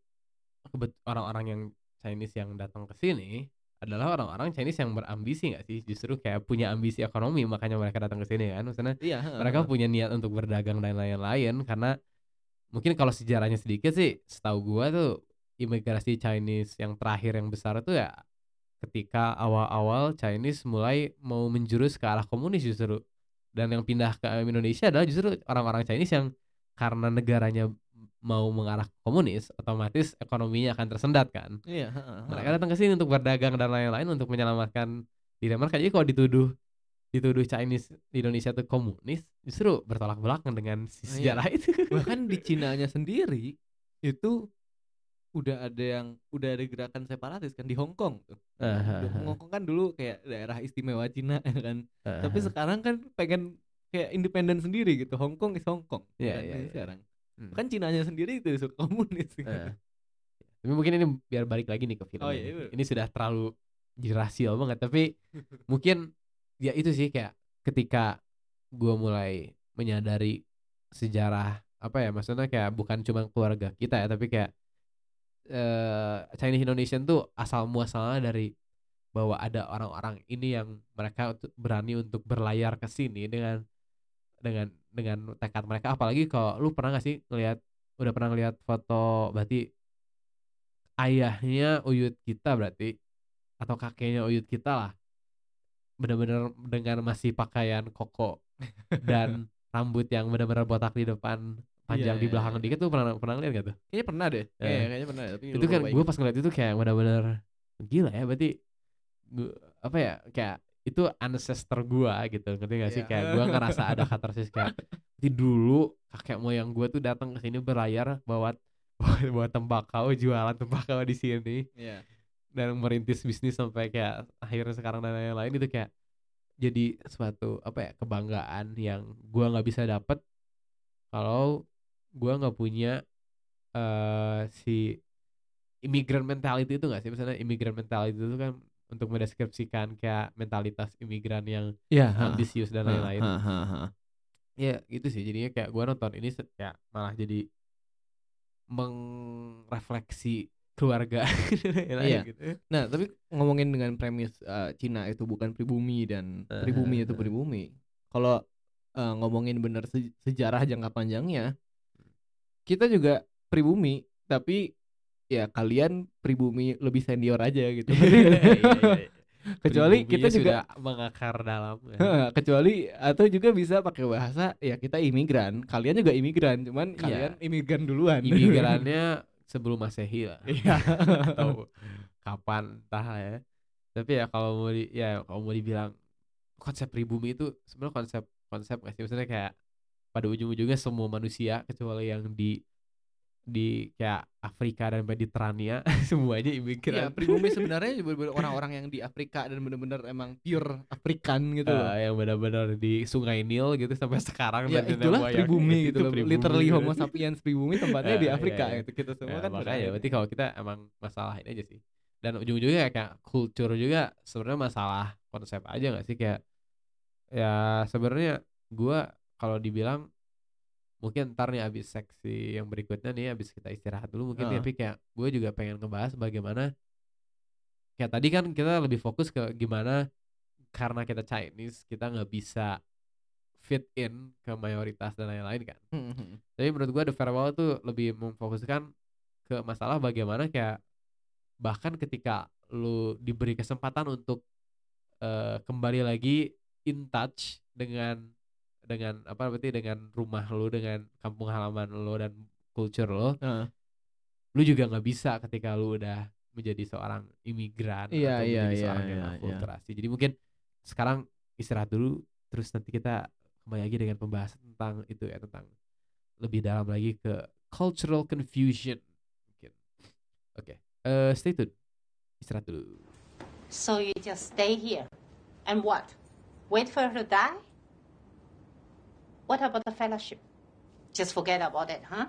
Speaker 1: orang-orang yang Chinese yang datang ke sini adalah orang-orang Chinese yang berambisi nggak sih? Justru kayak punya ambisi ekonomi makanya mereka datang ke sini kan. Maksudnya
Speaker 2: Iya,
Speaker 1: mereka punya niat untuk berdagang dan lain-lain karena mungkin kalau sejarahnya sedikit sih setahu gua tuh imigrasi Chinese yang terakhir yang besar tuh ya ketika awal-awal Chinese mulai mau menjurus ke arah komunis justru dan yang pindah ke Indonesia adalah justru orang-orang Chinese yang karena negaranya mau mengarah ke komunis otomatis ekonominya akan tersendat kan
Speaker 2: Iya,
Speaker 1: mereka datang ke sini untuk berdagang dan lain-lain untuk menyelamatkan diri mereka. Jadi kalau dituduh dituduh Chinese di Indonesia itu komunis, justru bertolak belakang dengan si
Speaker 2: Iya.
Speaker 1: sejarah itu. [LAUGHS]
Speaker 2: bahkan di Cinanya sendiri itu udah ada yang udah ada gerakan separatis kan di Hong Kong tuh. Di Hong Kong kan dulu kayak daerah istimewa Cina ya kan. Tapi
Speaker 1: Aha.
Speaker 2: sekarang kan pengen kayak independen sendiri gitu. Hong Kong is Hong Kong.
Speaker 1: Iya,
Speaker 2: kan,
Speaker 1: iya,
Speaker 2: ini
Speaker 1: iya.
Speaker 2: sekarang.
Speaker 1: Hmm.
Speaker 2: Kan Cinanya sendiri itu suka komunis. gitu.
Speaker 1: Eh. Tapi mungkin ini biar balik lagi nih ke film.
Speaker 2: Oh,
Speaker 1: ini.
Speaker 2: iya, iya.
Speaker 1: Ini sudah terlalu dirasial banget. Tapi [LAUGHS] mungkin ya itu sih kayak ketika gua mulai menyadari sejarah apa ya maksudnya kayak bukan cuma keluarga kita ya tapi kayak eh Chinese Indonesian tuh asal muasalnya dari bahwa ada orang-orang ini yang mereka berani untuk berlayar ke sini dengan dengan dengan tekad mereka apalagi kalau lu pernah gak sih ngelihat udah pernah ngelihat foto berarti ayahnya Uyut kita berarti atau kakeknya Uyut kita lah benar-benar dengan masih pakaian koko dan [LAUGHS] rambut yang benar-benar botak di depan panjang
Speaker 2: Iya,
Speaker 1: di
Speaker 2: iya,
Speaker 1: belakang
Speaker 2: iya.
Speaker 1: dikit tuh pernah pernah ngeliat gak tuh
Speaker 2: Kayaknya pernah deh.
Speaker 1: Eh.
Speaker 2: Kayak, kayaknya pernah tapi
Speaker 1: itu kan gue pas ngeliat itu kayak benar-benar gila ya berarti gua, apa ya kayak itu ancestor gua gitu ngerti gak sih
Speaker 2: Iya.
Speaker 1: kayak gua ngerasa ada katarsis kayak di dulu kakek moyang gua tuh datang ke sini berlayar bawa [LAUGHS] bawa tembakau jualan tembakau di sini
Speaker 2: Iya.
Speaker 1: dan merintis bisnis sampai kayak akhirnya sekarang dan lain-lain itu kayak jadi suatu apa ya kebanggaan yang gua nggak bisa dapet kalau gua nggak punya eh si immigrant mentality itu nggak sih misalnya immigrant mentality itu kan untuk mendeskripsikan kayak mentalitas imigran yang
Speaker 2: Iya,
Speaker 1: ambisius dan lain-lain. ya gitu sih. Jadinya kayak gua nonton ini kayak malah jadi mengrefleksi keluarga [LAUGHS]
Speaker 2: Iya.
Speaker 1: gitu.
Speaker 2: Nah, tapi ngomongin dengan premis eh, Cina itu bukan pribumi dan pribumi itu pribumi. Kalau eh, ngomongin bener se- sejarah jangka panjangnya, kita juga pribumi, tapi ya kalian pribumi lebih senior aja gitu. [LAUGHS] [LAUGHS] Kecuali kita juga
Speaker 1: mengakar dalam ya. [LAUGHS]
Speaker 2: kecuali atau juga bisa pakai bahasa ya kita imigran, kalian juga imigran, cuman
Speaker 1: Iya.
Speaker 2: kalian imigran duluan.
Speaker 1: imigrannya sebelum masehi lah
Speaker 2: Iya.
Speaker 1: atau kapan entah ya tapi ya kalau mau di ya kalau mau dibilang konsep pribumi itu sebenarnya konsep konsep sih maksudnya kayak pada ujung-ujungnya semua manusia kecuali yang di di kayak Afrika dan Mediterania [LAUGHS] semuanya
Speaker 2: Iya,
Speaker 1: imigran
Speaker 2: pribumi sebenarnya orang-orang yang di Afrika dan bener-bener emang pure Afrikan gitu loh.
Speaker 1: Eh, yang benar-benar di Sungai Nil gitu sampai sekarang
Speaker 2: Ya itulah pribumi [LAUGHS]
Speaker 1: itu
Speaker 2: gitu loh.
Speaker 1: pribumi
Speaker 2: Literally. Homo sapiens pribumi tempatnya di
Speaker 1: Eh,
Speaker 2: Afrika
Speaker 1: iya, iya.
Speaker 2: gitu. Kita semua
Speaker 1: Ya,
Speaker 2: kan
Speaker 1: makanya berarti kalau kita emang masalah ini aja sih dan ujung-ujungnya kayak culture juga sebenarnya masalah konsep aja nggak sih kayak ya sebenarnya gua kalau dibilang mungkin ntar nih abis seksi yang berikutnya nih abis kita istirahat dulu mungkin
Speaker 2: Heeh.
Speaker 1: tapi kayak gue juga pengen ngebahas bagaimana kayak tadi kan kita lebih fokus ke gimana karena kita Chinese kita nggak bisa fit in ke mayoritas dan lain-lain kan
Speaker 2: Hmm, hmm.
Speaker 1: tapi menurut gua The Farewell tuh lebih memfokuskan ke masalah bagaimana kayak bahkan ketika lu diberi kesempatan untuk eh, kembali lagi in touch dengan dengan apa berarti dengan rumah lu dengan kampung halaman lu dan culture lu
Speaker 2: Heeh.
Speaker 1: lu juga nggak bisa ketika lu udah menjadi seorang imigran
Speaker 2: Iya,
Speaker 1: atau
Speaker 2: iya,
Speaker 1: menjadi
Speaker 2: iya,
Speaker 1: seorang yang
Speaker 2: iya,
Speaker 1: akulturasi jadi mungkin sekarang istirahat dulu terus nanti kita kembali lagi dengan pembahasan tentang itu ya tentang lebih dalam lagi ke cultural confusion mungkin oke eh, stay tune istirahat dulu
Speaker 4: So you just stay here. And what? Wait for her to die? What about the fellowship? Just forget about it, huh?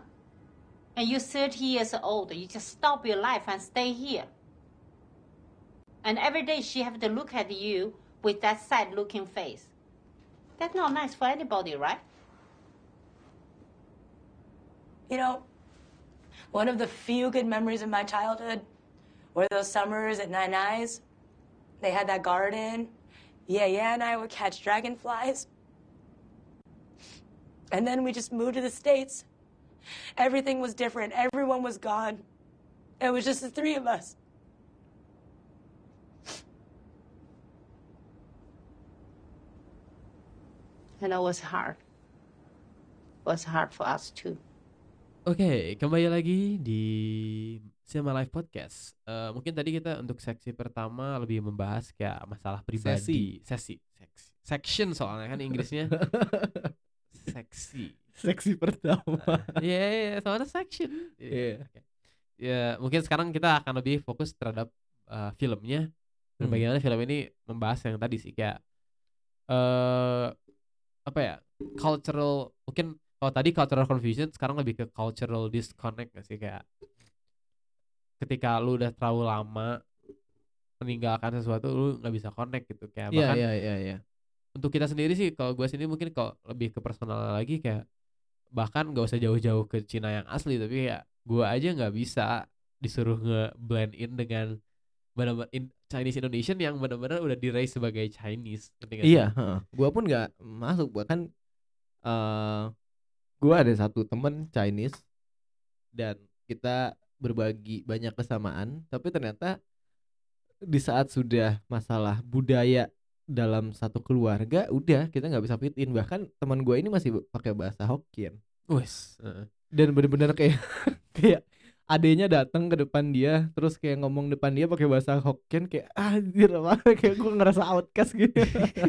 Speaker 4: And you're 30 years old. You just stop your life and stay here. And every day she have to look at you with that sad looking face. That's not nice for anybody, right?
Speaker 7: You know, one of the few good memories of my childhood were those summers at Nine Eyes. They had that garden. Yeah, yeah, and I would catch dragonflies. And then we just moved to the States. Everything was different. Everyone was gone. It was just the three of us.
Speaker 4: And it was hard. It was hard for us too.
Speaker 1: Oke, kembali lagi di Cinema Live Podcast. Eh, mungkin tadi kita untuk seksi pertama lebih membahas kayak masalah pribadi, sesi, seksi, section soalnya kan Inggrisnya [LAUGHS] seksi.
Speaker 2: Seksi pertama.
Speaker 1: Iya, iya, soalnya section.
Speaker 2: Iya.
Speaker 1: oke. Ya, mungkin sekarang kita akan lebih fokus terhadap eh, filmnya dan
Speaker 2: Hmm.
Speaker 1: bagaimana film ini membahas yang tadi sih kayak eh apa ya cultural mungkin kalau tadi cultural confusion sekarang lebih ke cultural disconnect gak sih kayak ketika lu udah terlalu lama meninggalkan sesuatu lu nggak bisa connect gitu kayak
Speaker 2: Iya,
Speaker 1: bahkan
Speaker 2: iya, iya, iya.
Speaker 1: Untuk kita sendiri sih kalau gue sendiri mungkin kalau lebih ke personal lagi kayak bahkan nggak usah jauh-jauh ke Cina yang asli tapi ya gue aja nggak bisa disuruh nge blend in dengan benar-benar in- Chinese Indonesian yang benar-benar udah diraise sebagai Chinese?
Speaker 2: Iya, heeh. Gua pun nggak masuk bahkan eh gua ada satu temen Chinese dan kita berbagi banyak kesamaan, tapi ternyata di saat sudah masalah budaya dalam satu keluarga, udah kita nggak bisa fit in. Bahkan teman gua ini masih pakai bahasa Hokkien.
Speaker 1: Wes, heeh.
Speaker 2: dan bener-bener kayak [LAUGHS] kayak adenya datang ke depan dia terus kayak ngomong depan dia pakai bahasa Hokkien kayak anjir apa? [LAUGHS] Kayak gue ngerasa outcast gitu.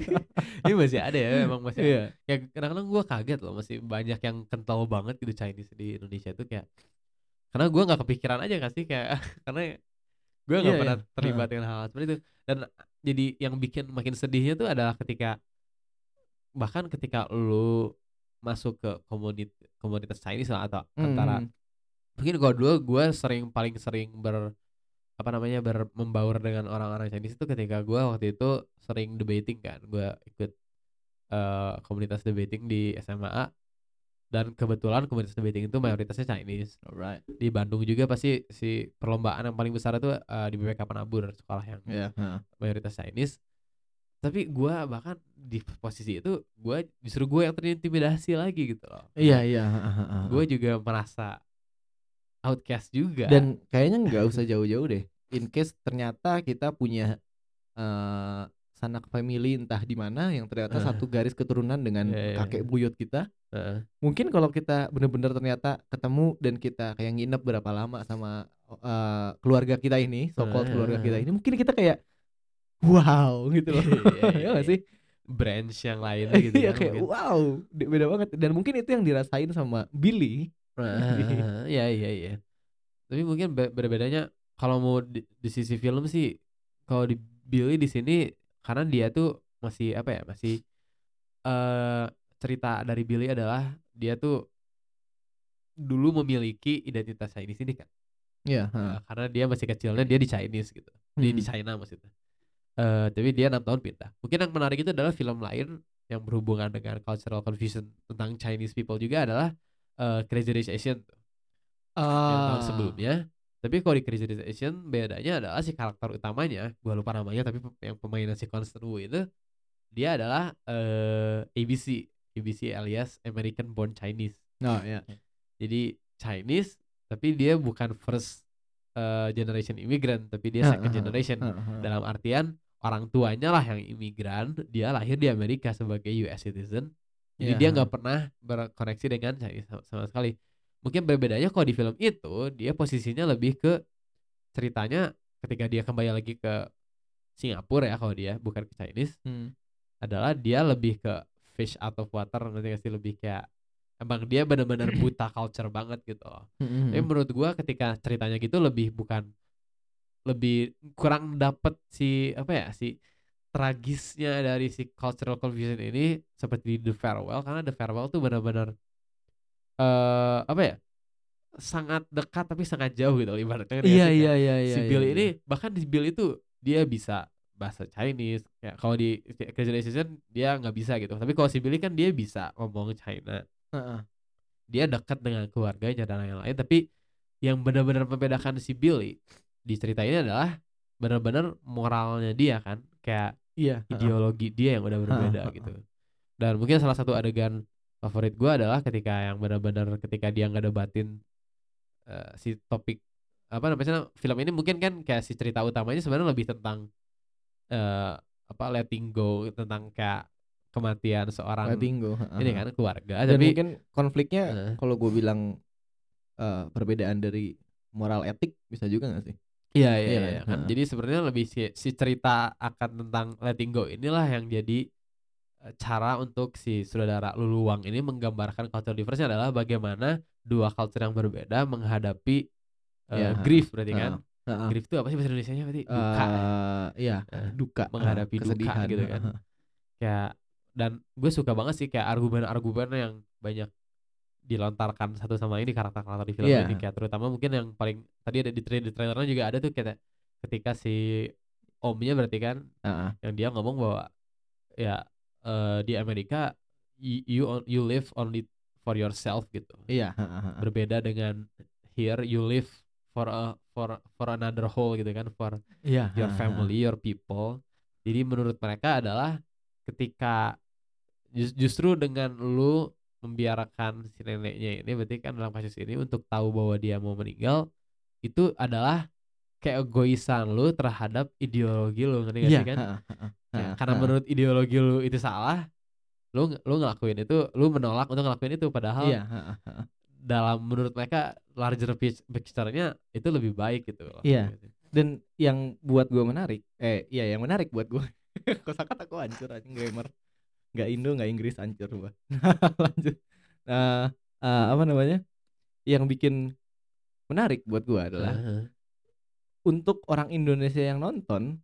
Speaker 2: [LAUGHS]
Speaker 1: Ini masih ada ya emang masih
Speaker 2: iya.
Speaker 1: ya kadang-kadang gue kaget loh masih banyak yang kental banget gitu Chinese di Indonesia tuh kayak karena gue nggak kepikiran aja kan sih? Kayak karena gue nggak
Speaker 2: Iya,
Speaker 1: pernah
Speaker 2: iya.
Speaker 1: terlibat dengan hal, -hal seperti itu. Dan jadi yang bikin makin sedihnya tuh adalah ketika bahkan ketika lu masuk ke komunitas komunitas Chinese lah atau antara
Speaker 2: Hmm.
Speaker 1: mungkin kalau dulu gue sering paling sering ber apa namanya ber membaur dengan orang-orang Chinese itu ketika gue waktu itu sering debating kan. Gue ikut eh, komunitas debating di SMA dan kebetulan komunitas debating itu mayoritasnya Chinese.
Speaker 2: Alright.
Speaker 1: Di Bandung juga pasti si perlombaan yang paling besar itu eh, di BPK Penabur sekolah yang
Speaker 2: ya heeh.
Speaker 1: mayoritas Chinese. Tapi gue bahkan di posisi itu gue justru gue yang terintimidasi lagi gitu loh.
Speaker 2: Iya iya heeh, heeh.
Speaker 1: gue juga merasa outcast juga.
Speaker 2: Dan kayaknya nggak usah jauh-jauh deh. In case ternyata kita punya eh sanak family entah di mana yang ternyata
Speaker 1: Eh.
Speaker 2: satu garis keturunan dengan
Speaker 1: Iya, iya,
Speaker 2: kakek
Speaker 1: iya.
Speaker 2: buyut kita
Speaker 1: Heeh.
Speaker 2: mungkin kalau kita bener-bener ternyata ketemu dan kita kayak nginep berapa lama sama eh, keluarga kita ini so-called
Speaker 1: Eh.
Speaker 2: keluarga kita ini mungkin kita kayak wow gitu loh
Speaker 1: Iya, [LAUGHS]
Speaker 2: ya nggak sih
Speaker 1: branch yang lain [LAUGHS] gitu
Speaker 2: iya
Speaker 1: kan
Speaker 2: kayak
Speaker 1: mungkin.
Speaker 2: wow beda banget dan mungkin itu yang dirasain sama Billy
Speaker 1: Ah, [LAUGHS] Iya iya iya. Tapi mungkin be- berbedanya kalau mau di, di sisi film sih kalau di Billy di sini karena dia tuh masih apa ya masih eh cerita dari Billy adalah dia tuh dulu memiliki identitas Chinese ini kan.
Speaker 2: Iya,
Speaker 1: Eh,
Speaker 2: heeh.
Speaker 1: karena dia masih kecilnya dia di Chinese gitu. Di di
Speaker 2: Hmm.
Speaker 1: China maksudnya. Eh tapi dia enam tahun pindah. Mungkin yang menarik itu adalah film lain yang berhubungan dengan cultural confusion tentang Chinese people juga adalah eh, Crazy Rich Asian tuh yang tahun
Speaker 2: Ah.
Speaker 1: sebelumnya. Tapi kalau di Crazy Rich Asian bedanya adalah si karakter utamanya, gua lupa namanya tapi yang pemainnya si Constant Wu itu dia adalah eh ABC, ABC alias American Born Chinese.
Speaker 2: Oh, ya.
Speaker 1: Jadi Chinese tapi dia bukan first eh, generation immigrant tapi dia second generation.
Speaker 2: heeh, heeh.
Speaker 1: Dalam artian orang tuanya lah yang imigran, dia lahir di Amerika sebagai US citizen. Jadi
Speaker 2: Iya,
Speaker 1: dia nggak pernah berkoneksi dengan Chinese sama, sama sekali. Mungkin berbedanya kalau di film itu dia posisinya lebih ke ceritanya ketika dia kembali lagi ke Singapura ya kalau dia bukan ke Chinese
Speaker 2: Hmm.
Speaker 1: adalah dia lebih ke fish out of water nanti sih lebih kayak emang dia benar-benar [CLEARS THROAT] buta culture banget gitu loh.
Speaker 2: Hmm,
Speaker 1: Tapi menurut gua ketika ceritanya gitu lebih bukan lebih kurang dapet si apa ya si tragisnya dari si cultural confusion ini seperti The Farewell karena The Farewell tuh benar-benar eh apa ya sangat dekat tapi sangat jauh gitu ibaratnya ngerti
Speaker 2: Iya,
Speaker 1: nggak sih?
Speaker 2: iya,
Speaker 1: Kayak
Speaker 2: iya,
Speaker 1: si
Speaker 2: iya,
Speaker 1: Bill
Speaker 2: iya,
Speaker 1: ini
Speaker 2: iya.
Speaker 1: bahkan di Bill itu dia bisa bahasa Chinese ya kalau di Crazy dia nggak bisa gitu tapi kalau si Billy kan dia bisa ngomong China
Speaker 2: Heeh.
Speaker 1: dia dekat dengan keluarganya dan lain-lain tapi yang benar-benar membedakan si Billy di cerita ini adalah benar-benar moralnya dia kan kayak
Speaker 2: Iya, heeh.
Speaker 1: ideologi dia yang udah berbeda
Speaker 2: heeh.
Speaker 1: gitu dan mungkin salah satu adegan favorit gua adalah ketika yang benar-benar ketika dia nggak debatin eh, si topik apa namanya film ini mungkin kan kayak si cerita utamanya sebenarnya lebih tentang eh apa letting go tentang kayak kematian seorang
Speaker 2: Letting go, heeh,
Speaker 1: ini kan keluarga
Speaker 2: Dan
Speaker 1: tapi
Speaker 2: mungkin konfliknya
Speaker 1: Heeh.
Speaker 2: kalau gue bilang eh, perbedaan dari moral etik bisa juga gak sih?
Speaker 1: Iya iya
Speaker 2: Iya
Speaker 1: iya,
Speaker 2: kan? Heeh.
Speaker 1: Jadi sebenarnya lebih si, si cerita akan tentang letting go inilah yang jadi cara untuk si saudara Luluwang ini menggambarkan culture difference adalah bagaimana dua culture yang berbeda menghadapi eh,
Speaker 2: Iya,
Speaker 1: grief berarti kan.
Speaker 2: heeh, heeh.
Speaker 1: Grief itu apa sih bahasa Indonesianya berarti? Duka.
Speaker 2: Eh, iya,
Speaker 1: Eh,
Speaker 2: duka,
Speaker 1: menghadapi duka
Speaker 2: kesedihan,
Speaker 1: gitu kan.
Speaker 2: heeh.
Speaker 1: Kayak dan gue suka banget sih kayak argumen-argumen yang banyak dilontarkan satu sama ini karakter-karakter di film
Speaker 2: Iya.
Speaker 1: ini kayak terutama mungkin yang paling tadi ada di trailer di trailernya juga ada tuh kayak ketika si omnya berarti kan
Speaker 2: Heeh.
Speaker 1: yang dia ngomong bahwa ya eh, di Amerika you you, live only for yourself gitu.
Speaker 2: Iya,
Speaker 1: berbeda dengan here you live for a for for another whole gitu kan for
Speaker 2: Iya,
Speaker 1: your family your people. Jadi menurut mereka adalah ketika jus- justru dengan lu membiarkan si neneknya ini berarti kan dalam kasus ini untuk tahu bahwa dia mau meninggal itu adalah kayak egoisan lu terhadap ideologi lu ngerti gak sih kan karena
Speaker 2: heeh.
Speaker 1: menurut ideologi lu itu salah lu lu ngelakuin itu lu menolak untuk ngelakuin itu padahal
Speaker 2: Iya,
Speaker 1: dalam menurut mereka larger pic- picture-nya itu lebih baik gitu loh
Speaker 2: Iya.
Speaker 1: Gitu.
Speaker 2: Dan yang buat gue menarik, eh iya yang menarik buat gue, [LAUGHS] kosakata gue hancur aja grammar, nggak Indo nggak Inggris hancur gue. [LAUGHS] Lanjut. Nah, eh, apa namanya? Yang bikin menarik buat gue adalah
Speaker 1: Heeh.
Speaker 2: untuk orang Indonesia yang nonton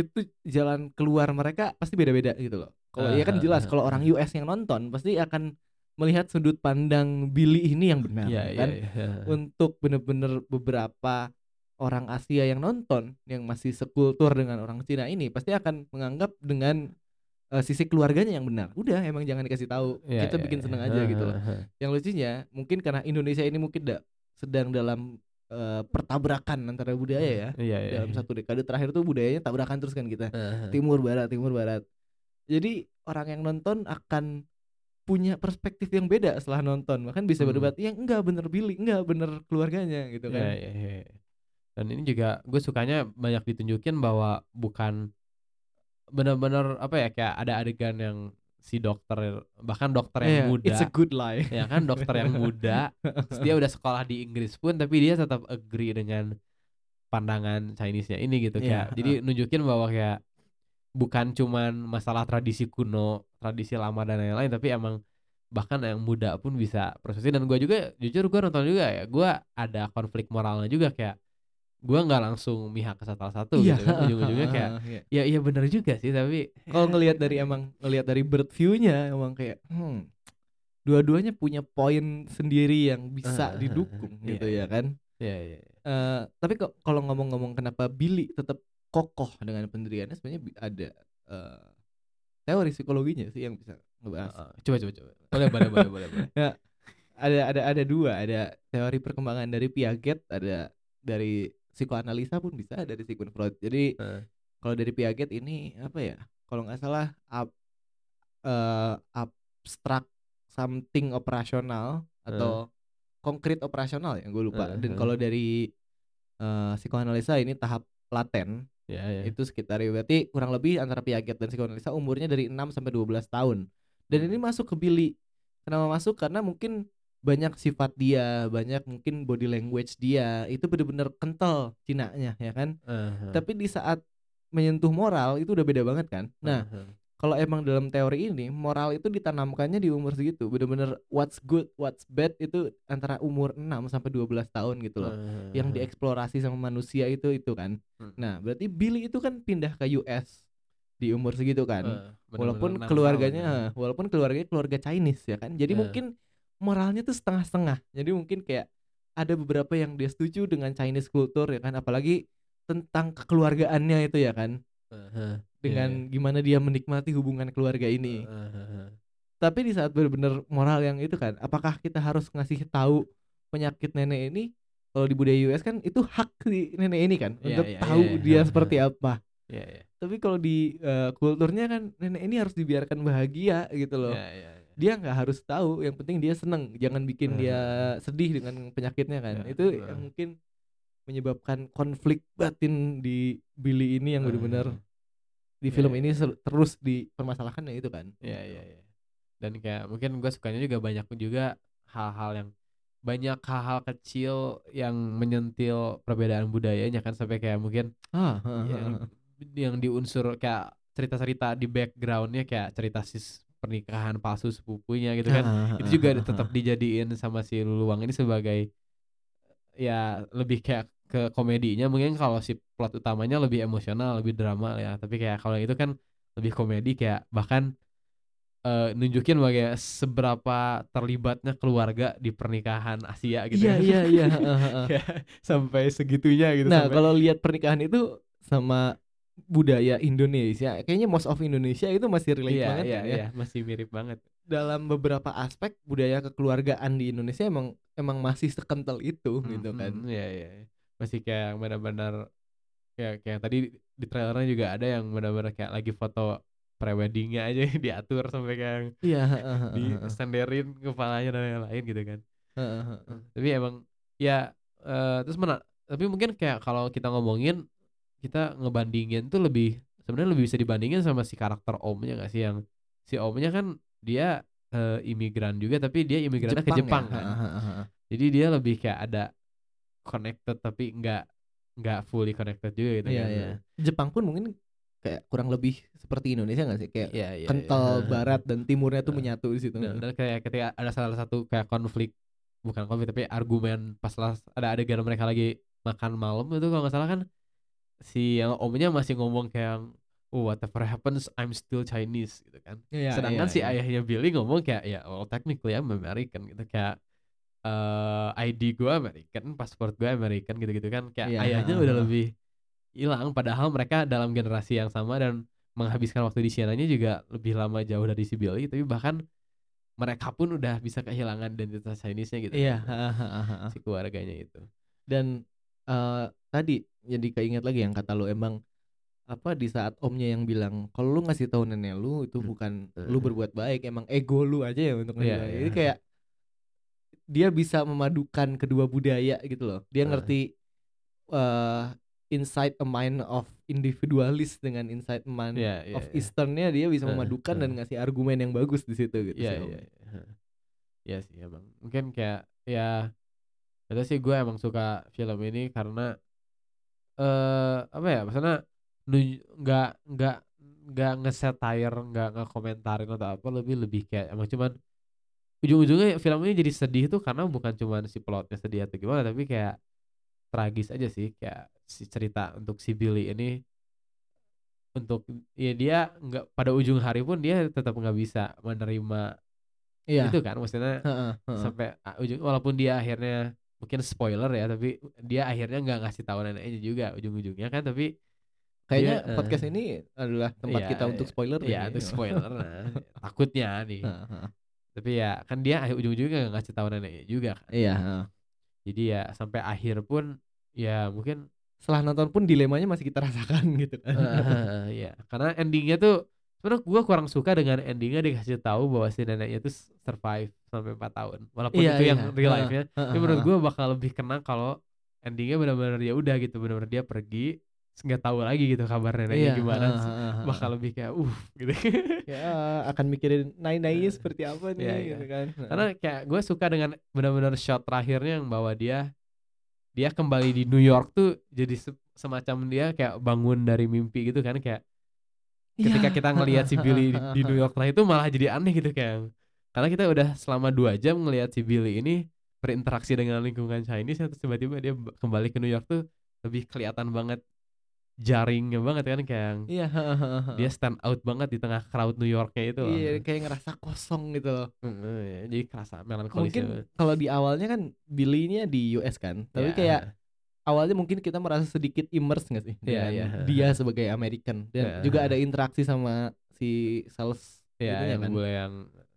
Speaker 2: itu jalan keluar mereka pasti beda-beda gitu loh. Kalau ya kan jelas kalau orang US yang nonton pasti akan melihat sudut pandang Billy ini yang benar
Speaker 1: Iya, iya,
Speaker 2: kan.
Speaker 1: iya.
Speaker 2: Untuk bener-bener beberapa orang Asia yang nonton yang masih sekultur dengan orang Cina ini pasti akan menganggap dengan eh, sisi keluarganya yang benar. Udah emang jangan dikasih tahu.
Speaker 1: Iya,
Speaker 2: Kita
Speaker 1: iya,
Speaker 2: bikin
Speaker 1: iya.
Speaker 2: seneng aja gitu loh. Yang lucunya mungkin karena Indonesia ini mungkin da- sedang dalam eh, pertabrakan antara budaya ya.
Speaker 1: Iya, iya.
Speaker 2: Dalam
Speaker 1: iya.
Speaker 2: satu dekade terakhir tuh budayanya tabrakan terus kan kita.
Speaker 1: Heeh.
Speaker 2: Timur barat, timur barat. Jadi orang yang nonton akan punya perspektif yang beda setelah nonton. Bahkan bisa
Speaker 1: Hmm.
Speaker 2: berdebat, "Ya enggak bener Billy, enggak bener keluarganya." gitu
Speaker 1: Iya,
Speaker 2: kan.
Speaker 1: iya, iya. Dan ini juga gue sukanya banyak ditunjukin bahwa bukan benar-benar apa ya kayak ada adegan yang si dokter bahkan dokter yang
Speaker 2: Iya,
Speaker 1: muda.
Speaker 2: It's a good lie.
Speaker 1: ya kan dokter yang muda. [LAUGHS] Dia udah sekolah di Inggris pun tapi dia tetap agree dengan pandangan Chinese-nya ini gitu
Speaker 2: Iya,
Speaker 1: kayak jadi nunjukin bahwa kayak bukan cuman masalah tradisi kuno tradisi lama dan lain-lain tapi emang bahkan yang muda pun bisa prosesi dan gue juga jujur gue nonton juga ya gue ada konflik moralnya juga kayak gue nggak langsung mihak ke salah satu
Speaker 2: Iya,
Speaker 1: gitu kan ujung-ujungnya [LAUGHS] kayak
Speaker 2: iya.
Speaker 1: ya iya bener juga sih tapi
Speaker 2: kalau ngelihat dari emang ngelihat dari bird view-nya emang kayak hmm, dua-duanya punya poin sendiri yang bisa
Speaker 1: Ah,
Speaker 2: didukung
Speaker 1: iya,
Speaker 2: gitu
Speaker 1: iya.
Speaker 2: ya kan?
Speaker 1: Ya ya
Speaker 2: Eh, tapi kok kalau ngomong-ngomong kenapa Billy tetap kokoh dengan pendiriannya sebenarnya ada eh, teori psikologinya sih yang bisa ngebahas.
Speaker 1: Uh, coba coba coba. Boleh boleh boleh boleh boleh. [LAUGHS]
Speaker 2: Ada ada ada dua. Ada teori perkembangan dari Piaget ada dari psikoanalisa pun bisa dari Sigmund Freud jadi
Speaker 1: Heeh.
Speaker 2: kalau dari Piaget ini apa ya kalau nggak salah ab, eh, abstrak something operasional atau konkret operasional ya gue lupa
Speaker 1: Heeh,
Speaker 2: dan
Speaker 1: heeh.
Speaker 2: kalau dari eh, psikoanalisa ini tahap laten
Speaker 1: ya ya
Speaker 2: itu sekitar ya berarti kurang lebih antara Piaget dan psikoanalisa umurnya dari 6 sampai 12 tahun. Dan ini masuk ke Billy. Kenapa masuk? Karena mungkin banyak sifat dia, banyak mungkin body language dia itu bener-bener kental Cinanya ya kan.
Speaker 1: Uh-huh.
Speaker 2: Tapi di saat menyentuh moral itu udah beda banget kan. Nah,
Speaker 1: Uh-huh.
Speaker 2: kalau emang dalam teori ini moral itu ditanamkannya di umur segitu. Bener-bener what's good, what's bad itu antara umur 6 sampai 12 tahun gitu loh
Speaker 1: Uh-huh.
Speaker 2: yang dieksplorasi sama manusia itu itu kan.
Speaker 1: Hmm.
Speaker 2: Nah, berarti Billy itu kan pindah ke US di umur segitu kan.
Speaker 1: Uh, bener-bener
Speaker 2: walaupun
Speaker 1: enam
Speaker 2: keluarganya
Speaker 1: tahun ya.
Speaker 2: walaupun keluarganya keluarga Chinese ya kan. Jadi
Speaker 1: Eh.
Speaker 2: mungkin moralnya tuh setengah-setengah. Jadi mungkin kayak ada beberapa yang dia setuju dengan Chinese culture ya kan, apalagi tentang kekeluargaannya itu ya kan.
Speaker 1: Uh-huh.
Speaker 2: Dengan gimana dia menikmati hubungan keluarga ini.
Speaker 1: Uh-huh.
Speaker 2: Tapi di saat benar-benar moral yang itu kan, apakah kita harus ngasih tahu penyakit nenek ini? Kalau di budaya US kan itu hak si nenek ini kan
Speaker 1: Iya,
Speaker 2: untuk
Speaker 1: iya,
Speaker 2: tahu
Speaker 1: iya, iya.
Speaker 2: dia seperti apa.
Speaker 1: Ya ya.
Speaker 2: Tapi kalau di eh, kulturnya kan nenek ini harus dibiarkan bahagia gitu loh.
Speaker 1: Ya ya. ya.
Speaker 2: Dia nggak harus tahu, yang penting dia seneng. Jangan bikin
Speaker 1: Eh.
Speaker 2: dia sedih dengan penyakitnya kan.
Speaker 1: Ya,
Speaker 2: itu
Speaker 1: eh.
Speaker 2: yang mungkin menyebabkan konflik batin di Billy ini yang benar-benar di
Speaker 1: Iya,
Speaker 2: film
Speaker 1: iya,
Speaker 2: ini terus dipermasalahkan ya itu kan.
Speaker 1: Iya iya iya. Dan kayak mungkin gue sukanya juga banyak juga hal-hal yang banyak hal-hal kecil yang menyentil perbedaan budayanya kan sampai kayak mungkin
Speaker 2: Ah,
Speaker 1: yang yang diunsur kayak cerita-cerita di backgroundnya kayak cerita sis pernikahan palsu sepupunya gitu kan. Itu juga tetap dijadiin sama si Luluwang ini sebagai ya lebih kayak ke komedinya. Mungkin kalau si plot utamanya lebih emosional lebih drama ya. Tapi kayak kalau itu kan lebih komedi kayak bahkan eh, nunjukin bagai seberapa terlibatnya keluarga di pernikahan Asia gitu
Speaker 2: Iya
Speaker 1: kan.
Speaker 2: iya iya. [LAUGHS]
Speaker 1: Ya, sampai segitunya gitu
Speaker 2: Nah,
Speaker 1: sampai-
Speaker 2: kalau lihat pernikahan itu sama budaya Indonesia, kayaknya most of Indonesia itu masih relate
Speaker 1: iya,
Speaker 2: banget
Speaker 1: iya,
Speaker 2: kan ya.
Speaker 1: iya, masih mirip banget
Speaker 2: Dalam beberapa aspek budaya kekeluargaan di Indonesia emang emang masih sekental itu gitu kan.
Speaker 1: Mhm, Iya iya. iya. Masih kayak yang benar-benar kayak kayak tadi di trailernya juga ada yang benar-benar kayak lagi foto preweddingnya aja [LAUGHS] diatur sampai kayak yang
Speaker 2: Iya, heeh,
Speaker 1: di senderin kepalanya dan lain-lain gitu kan.
Speaker 2: Heeh, heeh.
Speaker 1: Tapi emang ya eh, terus mana? Tapi mungkin kayak kalau kita ngomongin kita ngebandingin tuh lebih sebenarnya lebih bisa dibandingin sama si karakter omnya gak sih yang si omnya kan dia eh, imigran juga tapi dia imigrannya ke Jepang
Speaker 2: ya?
Speaker 1: kan.
Speaker 2: Heeh, heeh, heeh.
Speaker 1: Jadi dia lebih kayak ada connected tapi nggak nggak fully connected juga gitu
Speaker 2: Iya,
Speaker 1: kan.
Speaker 2: iya. Jepang pun mungkin kayak kurang lebih seperti Indonesia nggak sih? Kayak
Speaker 1: Iya, iya,
Speaker 2: kental
Speaker 1: iya.
Speaker 2: barat dan timurnya tuh menyatu di situ.
Speaker 1: Dan, dan kayak ketika ada salah satu kayak konflik bukan konflik tapi argumen pas ada adegan mereka lagi makan malam itu kalau nggak salah kan si yang omnya masih ngomong kayak oh whatever happens I'm still Chinese gitu kan.
Speaker 2: Iya,
Speaker 1: Sedangkan
Speaker 2: iya,
Speaker 1: si
Speaker 2: iya.
Speaker 1: ayahnya Billy ngomong kayak ya well technically I'm American gitu kayak eh ID gue American, pasport gue American gitu-gitu kan kayak
Speaker 2: Iya,
Speaker 1: ayahnya
Speaker 2: heeh,
Speaker 1: udah
Speaker 2: heeh.
Speaker 1: lebih hilang padahal mereka dalam generasi yang sama dan menghabiskan waktu di Sienanya juga lebih lama jauh dari si Billy tapi bahkan mereka pun udah bisa kehilangan identitas Chinese-nya gitu
Speaker 2: Iya,
Speaker 1: kan,
Speaker 2: heeh.
Speaker 1: si keluarganya itu.
Speaker 2: Dan eh tadi jadi keinget lagi yang kata lu emang apa di saat omnya yang bilang kalau lu ngasih tahu nenek lu itu
Speaker 1: Hmm.
Speaker 2: bukan lu
Speaker 1: Eh.
Speaker 2: berbuat baik emang ego lu aja ya untuk tahu.
Speaker 1: iya.
Speaker 2: Jadi kayak dia bisa memadukan kedua budaya gitu loh. Dia
Speaker 1: Eh.
Speaker 2: ngerti eh inside a mind of individualist dengan inside a mind
Speaker 1: Iya, iya,
Speaker 2: of
Speaker 1: iya.
Speaker 2: Easternnya dia bisa
Speaker 1: Eh,
Speaker 2: memadukan dan ngasih argumen yang bagus di situ gitu
Speaker 1: Iya
Speaker 2: sih,
Speaker 1: iya. iya. Iya sih emang. Mungkin kayak ya itu sih gue emang suka film ini karena eh apa ya maksudnya nggak nggak nggak nge-satire nggak nggak komentarin atau apa lebih lebih kayak emang cuman ujung-ujungnya film ini jadi sedih tuh karena bukan cuma si plotnya sedih atau gimana tapi kayak tragis aja sih kayak si cerita untuk si Billy ini untuk ya dia nggak pada ujung hari pun dia tetap nggak bisa menerima
Speaker 2: Iya.
Speaker 1: itu kan maksudnya
Speaker 2: Heeh, heeh.
Speaker 1: sampai ah, ujung walaupun dia akhirnya mungkin spoiler ya tapi dia akhirnya nggak ngasih tahu neneknya juga ujung-ujungnya kan tapi
Speaker 2: Kayaknya
Speaker 1: dia, eh,
Speaker 2: podcast ini adalah tempat
Speaker 1: iya,
Speaker 2: kita untuk spoiler
Speaker 1: Iya,
Speaker 2: nih.
Speaker 1: untuk spoiler nah, [LAUGHS] takutnya nih tapi ya kan dia akhir ujung-ujungnya nggak ngasih tahu neneknya juga kan
Speaker 2: Iya, heeh.
Speaker 1: jadi ya sampai akhir pun ya mungkin
Speaker 2: Setelah nonton pun dilemanya masih kita rasakan [LAUGHS] gitu kan.
Speaker 1: eh, ya karena endingnya tuh sebenarnya gue kurang suka dengan endingnya dikasih tahu bahwa si neneknya itu survive sampai 4 tahun walaupun
Speaker 2: Iya,
Speaker 1: itu yang
Speaker 2: iya.
Speaker 1: real life nya
Speaker 2: heeh,
Speaker 1: tapi menurut gue bakal lebih kena kalau endingnya benar-benar ya udah gitu benar-benar dia pergi nggak tahu lagi gitu kabar neneknya
Speaker 2: Iya,
Speaker 1: gimana
Speaker 2: heeh, heeh.
Speaker 1: bakal lebih kayak uh gitu
Speaker 2: ya akan mikirin nai-nainya seperti apa nih
Speaker 1: Iya, iya.
Speaker 2: gitu kan.
Speaker 1: karena kayak gue suka dengan benar-benar shot terakhirnya yang bawa dia dia kembali di New York tuh jadi se- semacam dia kayak bangun dari mimpi gitu kan kayak ketika
Speaker 2: Iya,
Speaker 1: kita ngelihat si Billy di, di New. York nah itu malah jadi aneh gitu kayak karena kita udah selama dua jam ngelihat si Billy ini berinteraksi dengan lingkungan Chinese terus tiba-tiba dia kembali ke New York tuh lebih kelihatan banget jaringnya banget kan kayak
Speaker 2: Iya,
Speaker 1: dia stand out banget di tengah crowd New Yorknya itu.
Speaker 2: Iya, kayak ngerasa kosong gitu loh.
Speaker 1: Heeh, ya, jadi kerasa melankolisnya
Speaker 2: Mungkin kalau di awalnya kan Billy-nya di US kan, tapi
Speaker 1: Ya.
Speaker 2: kayak awalnya mungkin kita merasa sedikit immerse nggak sih
Speaker 1: Iya,
Speaker 2: dengan
Speaker 1: iya.
Speaker 2: dia sebagai American dan
Speaker 1: Iya.
Speaker 2: juga ada interaksi sama si sales
Speaker 1: ya
Speaker 2: itunya
Speaker 1: yang
Speaker 2: kan.
Speaker 1: gue yang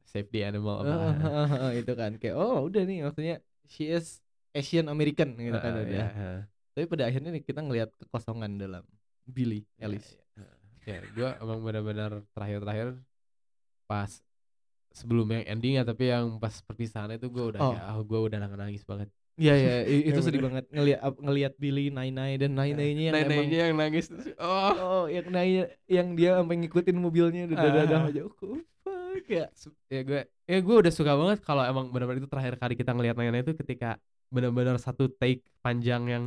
Speaker 1: save the animal apa
Speaker 2: heeh, itu kan kayak oh udah nih maksudnya she is Asian American gitu kan
Speaker 1: Heeh,
Speaker 2: udah.
Speaker 1: ya, heeh.
Speaker 2: Tapi pada akhirnya nih kita ngelihat kekosongan dalam Billy
Speaker 1: Ya,
Speaker 2: Ellis.
Speaker 1: ya, ya gue emang benar-benar terakhir-terakhir pas sebelum yang ending ya tapi yang pas perpisahan itu gue udah
Speaker 2: Oh.
Speaker 1: kayak ah gue udah nangis banget
Speaker 2: Iya iya. Itu sedih banget ngelihat ngelihat Billy Nai Nai dan Nai Nainya yang emang
Speaker 1: neneknya yang nangis oh.
Speaker 2: Oh yang Nai yang dia sampai ngikutin mobilnya dadah dadah
Speaker 1: Ah.
Speaker 2: aja. Oh, fuck ya.
Speaker 1: Ya gue ya gue udah suka banget kalau emang benar-benar itu terakhir kali kita ngelihat neneknya itu ketika benar-benar satu take panjang yang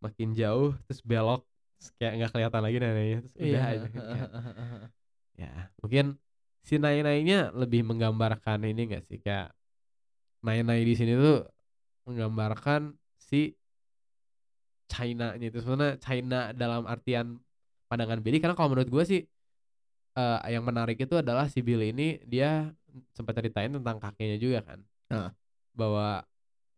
Speaker 1: makin jauh terus belok terus kayak nggak kelihatan lagi neneknya terus
Speaker 2: Iya.
Speaker 1: udah aja kayak, ya mungkin si nai-nainya lebih menggambarkan ini enggak sih? Kayak nai-nai di sini tuh menggambarkan si China-nya itu sebenarnya China dalam artian pandangan Billy karena kalau menurut gue sih eh, yang menarik itu adalah si Billy ini dia sempat ceritain tentang kakeknya juga kan
Speaker 2: Ah.
Speaker 1: bahwa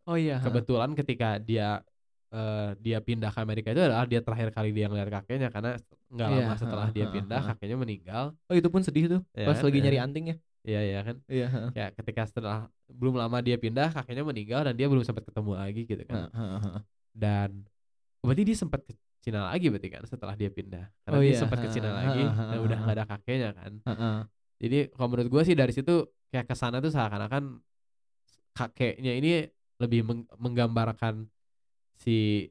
Speaker 2: Oh iya.
Speaker 1: kebetulan ketika dia eh, dia pindah ke Amerika itu adalah dia terakhir kali dia ngeliat kakeknya karena nggak
Speaker 2: Iya,
Speaker 1: lama setelah
Speaker 2: ha,
Speaker 1: dia pindah
Speaker 2: ha.
Speaker 1: kakeknya meninggal
Speaker 2: Oh itu pun sedih tuh
Speaker 1: Ya
Speaker 2: pas
Speaker 1: kan,
Speaker 2: lagi nyari
Speaker 1: ya.
Speaker 2: anting ya.
Speaker 1: Iya iya kan?
Speaker 2: Iya.
Speaker 1: ya ketika setelah belum lama dia pindah kakeknya meninggal dan dia belum sempat ketemu lagi gitu kan. Dan berarti dia sempat ke Cina lagi berarti kan setelah dia pindah? Karena
Speaker 2: Oh
Speaker 1: dia
Speaker 2: iya,
Speaker 1: sempat ke Cina lagi dan udah nggak ada kakeknya kan? Jadi kalau menurut gue sih dari situ kayak ke sana tuh seakan-akan kakeknya ini lebih meng- menggambarkan si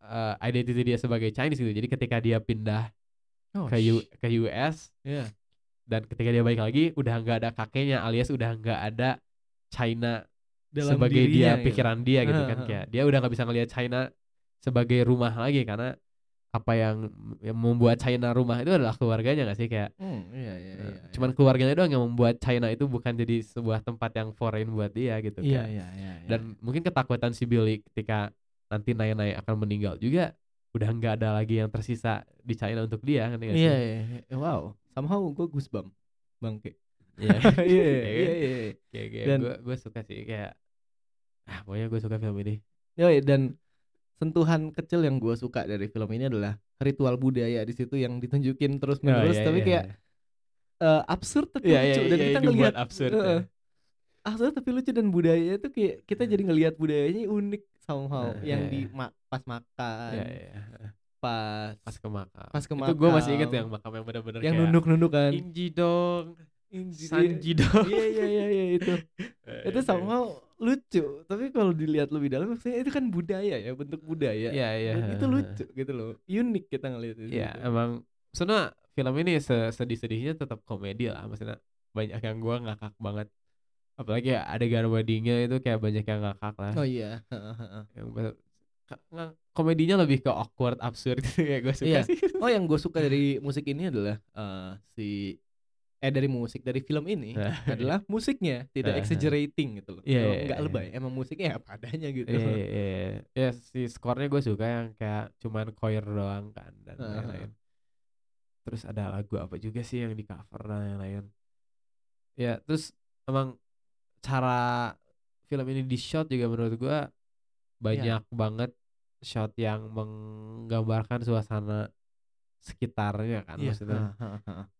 Speaker 1: eh, identity dia sebagai Chinese gitu. Jadi ketika dia pindah
Speaker 2: Oh,
Speaker 1: ke U- ke US
Speaker 2: Iya.
Speaker 1: Dan ketika dia balik lagi udah nggak ada kakeknya alias udah nggak ada China
Speaker 2: Dalam
Speaker 1: sebagai
Speaker 2: dirinya
Speaker 1: dia
Speaker 2: gitu.
Speaker 1: pikiran dia gitu kan
Speaker 2: Heeh.
Speaker 1: kayak dia udah nggak bisa ngelihat China sebagai rumah lagi karena apa yang yang membuat China rumah itu adalah keluarganya nggak sih kayak
Speaker 2: Hmm, iya iya
Speaker 1: eh,
Speaker 2: iya.
Speaker 1: cuman keluarganya doang yang membuat China itu bukan jadi sebuah tempat yang foreign buat dia gitu
Speaker 2: Iya
Speaker 1: kayak.
Speaker 2: iya iya. iya.
Speaker 1: dan mungkin ketakutan si Billy ketika nanti Naya akan meninggal juga udah nggak ada lagi yang tersisa di China untuk dia kan
Speaker 2: Iya iya. iya. Wow. Somehow gue goosebump. Bangke. [LAUGHS]
Speaker 1: iya
Speaker 2: Iya
Speaker 1: Iya
Speaker 2: iya
Speaker 1: kan?
Speaker 2: iya. iya.
Speaker 1: gue gue suka sih kayak ah pokoknya gue suka film ini
Speaker 2: Yoi, dan sentuhan kecil yang gue suka dari film ini adalah ritual budaya di situ yang ditunjukin terus menerus
Speaker 1: Oh, iya,
Speaker 2: tapi
Speaker 1: iya,
Speaker 2: kayak
Speaker 1: iya.
Speaker 2: eh, absurd tapi
Speaker 1: Iya, iya,
Speaker 2: lucu dan
Speaker 1: iya,
Speaker 2: kita ngelihat
Speaker 1: absurd,
Speaker 2: Heeh.
Speaker 1: ya.
Speaker 2: absurd tapi lucu dan budayanya tuh kayak kita jadi ngelihat budayanya unik somehow
Speaker 1: Nah,
Speaker 2: yang
Speaker 1: iya,
Speaker 2: di
Speaker 1: iya.
Speaker 2: ma- pas makan
Speaker 1: Iya, iya.
Speaker 2: Pas
Speaker 1: pas ke makam.
Speaker 2: Pas ke
Speaker 1: itu gue masih inget
Speaker 2: makam.
Speaker 1: yang makam yang bener-bener
Speaker 2: yang nunduk-nunduk kan?
Speaker 1: Inji dong.
Speaker 2: Inji-
Speaker 1: Sanji dong.
Speaker 2: Iya iya iya iya itu. [LAUGHS] Itu somehow lucu. Tapi kalau dilihat lebih dalam maksudnya itu kan budaya ya bentuk budaya.
Speaker 1: Iya iya.
Speaker 2: Dan itu lucu gitu loh. Unik kita ngelihat itu.
Speaker 1: Iya emang Sebenernya film ini se- sedih-sedihnya tetap komedi lah. Maksudnya banyak yang gue ngakak banget. Apalagi ya adegan weddingnya itu kayak banyak yang ngakak lah.
Speaker 2: Oh iya
Speaker 1: yang komedinya lebih ke awkward absurd [LAUGHS] gitu kayak gue suka
Speaker 2: Iya.
Speaker 1: sih
Speaker 2: oh yang gue suka dari musik ini adalah eh, si eh dari musik dari film ini
Speaker 1: Nah,
Speaker 2: adalah musiknya tidak
Speaker 1: Heeh.
Speaker 2: exaggerating gitu loh.
Speaker 1: Iya,
Speaker 2: Kalau
Speaker 1: iya,
Speaker 2: nggak
Speaker 1: iya.
Speaker 2: lebay, emang musiknya ya apa adanya gitu.
Speaker 1: Iya, iya, iya. ya si skornya gue suka yang kayak cuman choir doang kan dan lain-lain. Terus ada lagu apa juga sih yang di cover dan lain-lain. Ya terus emang cara film ini di shot juga menurut gue banyak banget shot yang menggambarkan suasana sekitarnya kan
Speaker 2: Iya,
Speaker 1: maksudnya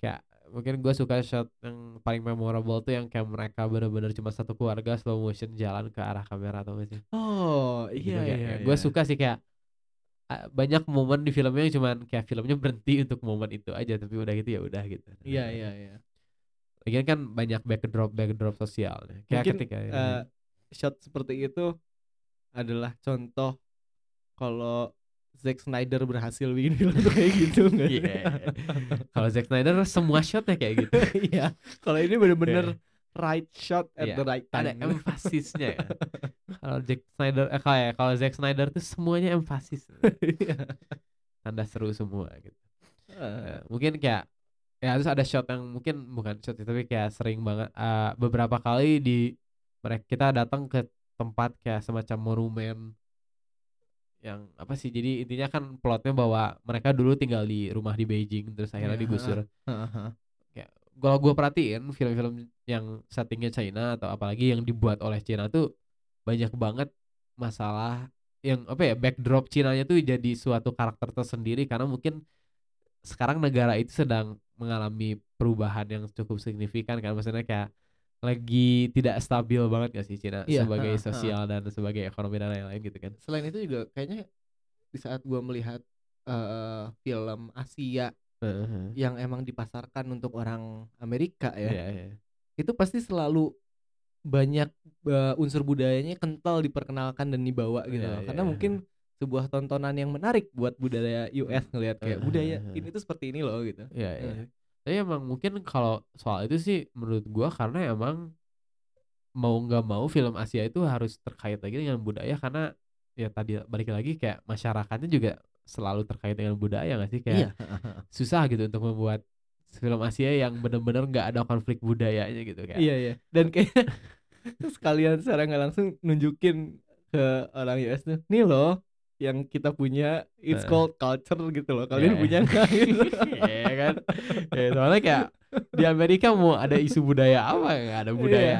Speaker 1: kayak mungkin gue suka shot yang paling memorable tuh yang kayak mereka bener-bener cuma satu keluarga slow motion jalan ke arah kamera atau gak sih
Speaker 2: Oh,
Speaker 1: gitu
Speaker 2: iya
Speaker 1: kayak,
Speaker 2: iya.
Speaker 1: gue
Speaker 2: iya.
Speaker 1: suka sih kayak banyak momen di filmnya yang cuman kayak filmnya berhenti untuk momen itu aja tapi udah gitu ya udah gitu
Speaker 2: Iya iya iya.
Speaker 1: lagian kan banyak backdrop backdrop sosialnya kayak
Speaker 2: Mungkin
Speaker 1: ketika
Speaker 2: eh, shot seperti itu adalah contoh kalau Zack Snyder berhasil bikin film tuh kayak gitu nggak sih?
Speaker 1: Iya. kalau Zack Snyder semua shotnya kayak gitu [LAUGHS]
Speaker 2: Iya. Kalau ini bener-bener right shot at
Speaker 1: Iya,
Speaker 2: the right
Speaker 1: ada
Speaker 2: time.
Speaker 1: emfasisnya ya. [LAUGHS] kalau Zack Snyder eh kalau ya kalau Zack Snyder tuh semuanya emfasis [LAUGHS]
Speaker 2: Iya.
Speaker 1: tanda seru semua gitu Ya, mungkin kayak ya terus ada shot yang mungkin bukan shot tapi kayak sering banget eh, beberapa kali di mereka kita datang ke tempat kayak semacam monumen yang apa sih jadi intinya kan plotnya bahwa mereka dulu tinggal di rumah di Beijing terus akhirnya
Speaker 2: Iya,
Speaker 1: digusur
Speaker 2: heeh, heeh.
Speaker 1: kalau gue perhatiin film-film yang settingnya China atau apalagi yang dibuat oleh China tuh banyak banget masalah yang apa ya backdrop Cina-nya tuh jadi suatu karakter tersendiri karena mungkin sekarang negara itu sedang mengalami perubahan yang cukup signifikan kan maksudnya kayak lagi tidak stabil banget gak sih Cina
Speaker 2: Iya,
Speaker 1: sebagai
Speaker 2: ha.
Speaker 1: sosial dan sebagai ekonomi dan lain-lain gitu kan
Speaker 2: Selain itu juga kayaknya di saat gua melihat eh, film Asia
Speaker 1: Heeh.
Speaker 2: yang emang dipasarkan untuk orang Amerika ya,
Speaker 1: Iya, iya.
Speaker 2: itu pasti selalu banyak eh, unsur budayanya kental diperkenalkan dan dibawa gitu
Speaker 1: Iya,
Speaker 2: loh.
Speaker 1: iya,
Speaker 2: Karena
Speaker 1: iya.
Speaker 2: mungkin sebuah tontonan yang menarik buat budaya US ngelihat kayak
Speaker 1: Eh,
Speaker 2: budaya
Speaker 1: eh, eh.
Speaker 2: ini tuh seperti ini loh gitu.
Speaker 1: Iya, iya.
Speaker 2: Eh.
Speaker 1: Tapi emang mungkin kalau soal itu sih menurut gua karena emang mau nggak mau film Asia itu harus terkait lagi dengan budaya karena ya tadi balik lagi kayak masyarakatnya juga selalu terkait dengan budaya nggak sih kayak
Speaker 2: Iya. [LAUGHS]
Speaker 1: susah gitu untuk membuat film Asia yang bener-bener nggak ada konflik budayanya gitu kayak
Speaker 2: Iya iya. Dan kayak [LAUGHS] sekalian secara nggak langsung nunjukin ke orang US tuh, nih loh yang kita punya it's called culture gitu loh. Kalian
Speaker 1: Iya.
Speaker 2: punya [LAUGHS] nggak gitu?
Speaker 1: Iya kan ya, soalnya kayak di Amerika mau ada isu budaya apa nggak ada budaya
Speaker 2: Iya.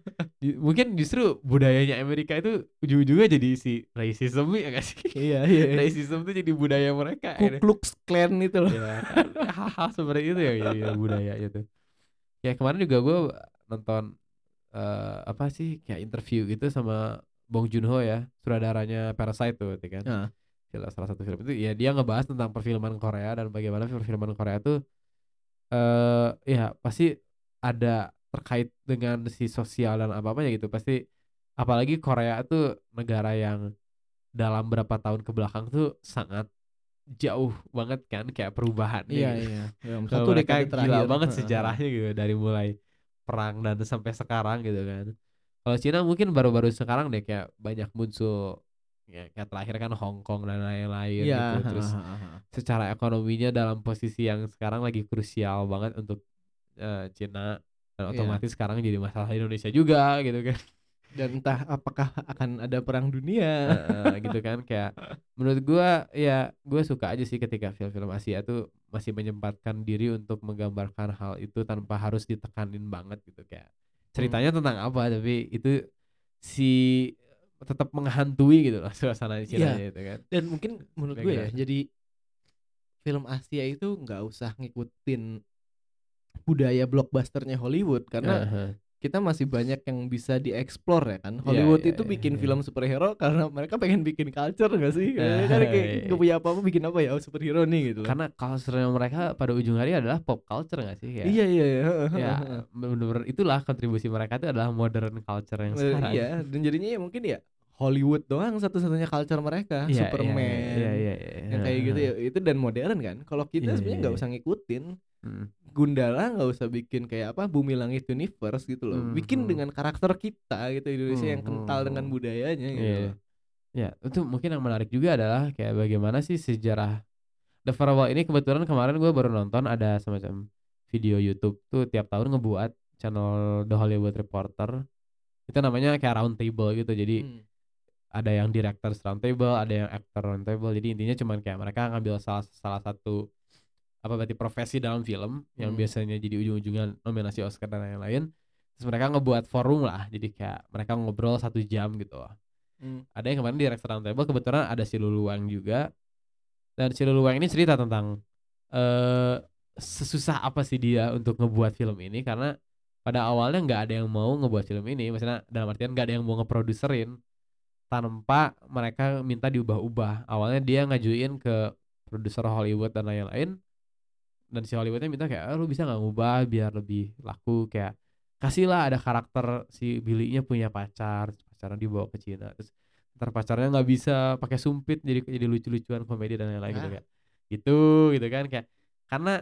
Speaker 2: [LAUGHS]
Speaker 1: Di- mungkin justru budayanya Amerika itu ujung-ujungnya jadi si racism ya gak sih
Speaker 2: Iya iya. iya.
Speaker 1: racism tuh jadi budaya mereka
Speaker 2: Ku. Klux Klan itu loh.
Speaker 1: ya kan [LAUGHS] hal-hal seperti itu ya jadi budaya itu ya kemarin juga gue nonton eh, apa sih kayak interview gitu sama Bong Joon Ho ya sutradaranya Parasite tuh berarti kan film salah satu film itu ya dia ngebahas tentang perfilman Korea dan bagaimana perfilman Korea tuh eh ya pasti ada terkait dengan si sosial dan apa apanya gitu pasti apalagi Korea tuh negara yang dalam berapa tahun ke belakang tuh sangat jauh banget kan kayak perubahannya
Speaker 2: Iya
Speaker 1: gitu.
Speaker 2: iya.
Speaker 1: Kalau
Speaker 2: Satu dekade
Speaker 1: gila
Speaker 2: terakhir.
Speaker 1: banget
Speaker 2: Heeh.
Speaker 1: sejarahnya gitu dari mulai perang dan sampai sekarang gitu kan. Kalau Cina mungkin baru-baru sekarang deh kayak banyak muncul ya kayak terakhir kan Hong Kong dan lain-lain
Speaker 2: Iya.
Speaker 1: gitu. Terus secara ekonominya dalam posisi yang sekarang lagi krusial banget untuk eh, Cina dan
Speaker 2: Iya.
Speaker 1: otomatis sekarang jadi masalah Indonesia juga gitu kan.
Speaker 2: Dan entah apakah akan ada perang dunia.
Speaker 1: Heeh, gitu kan [LAUGHS] kayak menurut gua ya gua suka aja sih ketika film-film Asia tuh masih menyempatkan diri untuk menggambarkan hal itu tanpa harus ditekanin banget gitu kayak ceritanya tentang apa tapi itu si tetap menghantui gitu lah [LAUGHS] suasana Cina
Speaker 2: Iya.
Speaker 1: itu kan
Speaker 2: Dan mungkin menurut gue ya, jadi film Asia itu nggak usah ngikutin budaya blockbusternya Hollywood karena
Speaker 1: Aha.
Speaker 2: Kita masih banyak yang bisa dieksplor ya kan. Hollywood
Speaker 1: iya,
Speaker 2: itu
Speaker 1: iya,
Speaker 2: bikin
Speaker 1: iya.
Speaker 2: film superhero karena mereka pengen bikin culture gak sih?
Speaker 1: Ah,
Speaker 2: kan kayak
Speaker 1: iya.
Speaker 2: gak punya apa-apa bikin apa ya oh, superhero nih gitu.
Speaker 1: karena culture mereka pada ujung hari adalah pop culture gak sih ya
Speaker 2: Iya iya iya.
Speaker 1: ya bener-bener itulah kontribusi mereka itu adalah modern culture yang
Speaker 2: Eh,
Speaker 1: sekarang
Speaker 2: Iya, dan jadinya ya mungkin ya Hollywood doang satu-satunya culture mereka,
Speaker 1: Iya, iya,
Speaker 2: Superman.
Speaker 1: iya, iya, iya,
Speaker 2: Yang kayak gitu ya, itu dan modern kan. Kalau kita
Speaker 1: Iya,
Speaker 2: sebenarnya
Speaker 1: iya,
Speaker 2: nggak
Speaker 1: iya.
Speaker 2: usah ngikutin.
Speaker 1: Hmm.
Speaker 2: Gundala nggak usah bikin kayak apa Bumi Langit Universe gitu loh.
Speaker 1: Hmm,
Speaker 2: Bikin
Speaker 1: hmm.
Speaker 2: dengan karakter kita gitu Indonesia yang
Speaker 1: Hmm,
Speaker 2: kental
Speaker 1: hmm,
Speaker 2: dengan
Speaker 1: hmm.
Speaker 2: budayanya gitu.
Speaker 1: Iya.
Speaker 2: loh.
Speaker 1: Ya, itu mungkin yang menarik juga adalah kayak bagaimana sih sejarah The Farewell ini kebetulan kemarin gue baru nonton ada semacam video YouTube tuh tiap tahun ngebuat channel The Hollywood Reporter itu namanya kayak round table gitu jadi
Speaker 2: Hmm.
Speaker 1: ada yang directors round table ada yang actor round table jadi intinya cuman kayak mereka ngambil salah salah satu apa berarti profesi dalam film yang
Speaker 2: Hmm.
Speaker 1: biasanya jadi ujung-ujungnya nominasi Oscar dan lain-lain terus mereka ngebuat forum lah. Jadi kayak mereka ngobrol satu jam gitu.
Speaker 2: Hmm.
Speaker 1: ada yang kemarin di Round Table kebetulan ada si Luluang juga. Dan si Luluang ini cerita tentang eh sesusah apa sih dia untuk ngebuat film ini. Karena pada awalnya nggak ada yang mau ngebuat film ini. Maksudnya dalam artian nggak ada yang mau ngeproduserin tanpa mereka minta diubah-ubah. Awalnya dia ngajuin ke produser Hollywood dan lain-lain dan si Hollywoodnya minta kayak "Ah, lu bisa nggak ngubah biar lebih laku? Kayak kasihlah ada karakter si Billy-nya punya pacar pacaran dibawa ke Cina. Terus ntar pacarnya nggak bisa pakai sumpit jadi jadi lucu-lucuan komedi dan lain-lain gitu kayak gitu gitu kan kayak karena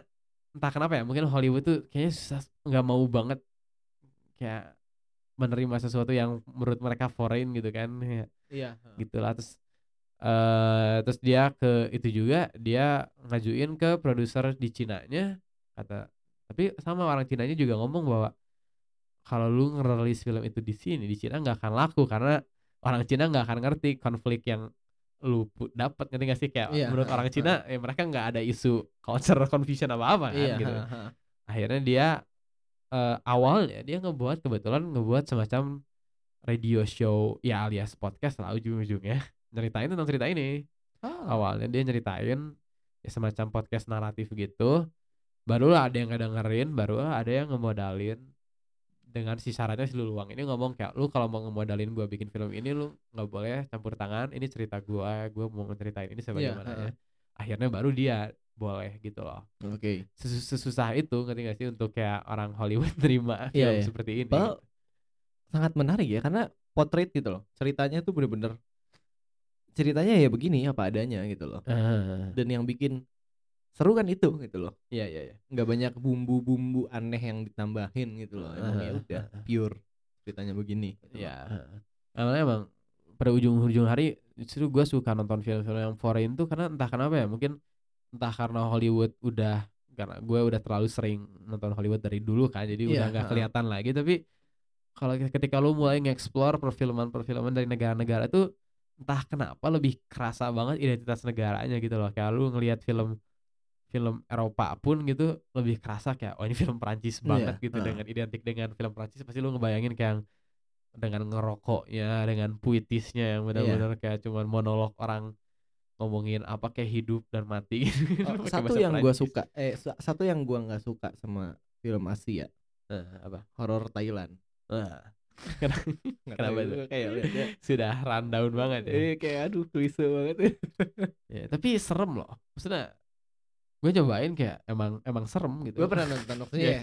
Speaker 1: entah kenapa ya mungkin Hollywood tuh kayaknya susah nggak mau banget kayak menerima sesuatu yang menurut mereka foreign gitu kan ya,
Speaker 2: Iya.
Speaker 1: gitulah terus eh terus dia ke itu juga dia ngajuin ke produser di Cinanya kata tapi sama orang Cinanya juga ngomong bahwa kalau lu ngerilis film itu di sini di Cina nggak akan laku karena orang Cina nggak akan ngerti konflik yang lu dapat ngerti gak sih kayak
Speaker 2: Iya,
Speaker 1: menurut orang. Cina ya mereka nggak ada isu culture [LAUGHS] confusion apa apa kan
Speaker 2: Iya.
Speaker 1: gitu akhirnya dia eh, awalnya dia ngebuat kebetulan ngebuat semacam radio show ya alias podcast lah ujung-ujungnya nyeritain tentang cerita ini
Speaker 2: Ah.
Speaker 1: awalnya dia nyeritain ya semacam podcast naratif gitu barulah ada yang ngedengerin barulah ada yang ngemodalin dengan si syaratnya si Luluang ini ngomong kayak lu kalau mau ngemodalin gua bikin film ini lu nggak boleh campur tangan ini cerita gua gua mau ngeceritain ini sebagaimana
Speaker 2: ha.
Speaker 1: ya akhirnya baru dia boleh gitu loh
Speaker 2: Oke.
Speaker 1: Sesus- sesusah itu ngerti gak sih untuk kayak orang Hollywood [LAUGHS] terima film
Speaker 2: Iya, iya.
Speaker 1: seperti ini
Speaker 2: Padahal sangat menarik ya karena potret gitu loh. Ceritanya tuh bener-bener ceritanya ya begini apa adanya gitu loh.
Speaker 1: Ah,
Speaker 2: Dan yang bikin seru kan itu gitu loh.
Speaker 1: iya iya iya
Speaker 2: Nggak banyak bumbu-bumbu aneh yang ditambahin gitu loh. Emang ya
Speaker 1: Ah,
Speaker 2: udah
Speaker 1: ah, ah.
Speaker 2: pure ceritanya begini. gitu loh.
Speaker 1: Iya. Karena emang pada ujung-ujung hari justru gue suka nonton film-film yang foreign tuh karena entah kenapa ya mungkin entah karena Hollywood udah karena gue udah terlalu sering nonton Hollywood dari dulu kan jadi udah
Speaker 2: Iya,
Speaker 1: nggak kelihatan lagi tapi kalau ketika lu mulai nge-explore perfilman-perfilman dari negara-negara tuh entah kenapa lebih kerasa banget identitas negaranya gitu loh. Kayak lu ngelihat film film Eropa pun gitu lebih kerasa kayak oh ini film Prancis banget
Speaker 2: Iya,
Speaker 1: gitu
Speaker 2: ha.
Speaker 1: dengan identik dengan film Prancis pasti lu ngebayangin kayak dengan ngerokoknya dengan puitisnya yang benar-benar kayak cuman monolog orang ngomongin apa kayak hidup dan mati [LAUGHS] gitu
Speaker 2: Oh,
Speaker 1: pakai
Speaker 2: satu yang gua
Speaker 1: Prancis.
Speaker 2: suka eh sa- satu yang gua nggak suka sama film Asia
Speaker 1: Nah, apa?
Speaker 2: horor Thailand. Nggak [LAUGHS]
Speaker 1: Kenapa tuh?
Speaker 2: kayak liatnya,
Speaker 1: sudah rundown banget ya.
Speaker 2: eh kayak aduh klise banget [LAUGHS]
Speaker 1: Ya, tapi serem loh. Maksudnya gue cobain kayak emang emang serem gitu.
Speaker 2: Gue pernah nonton maksudnya ya,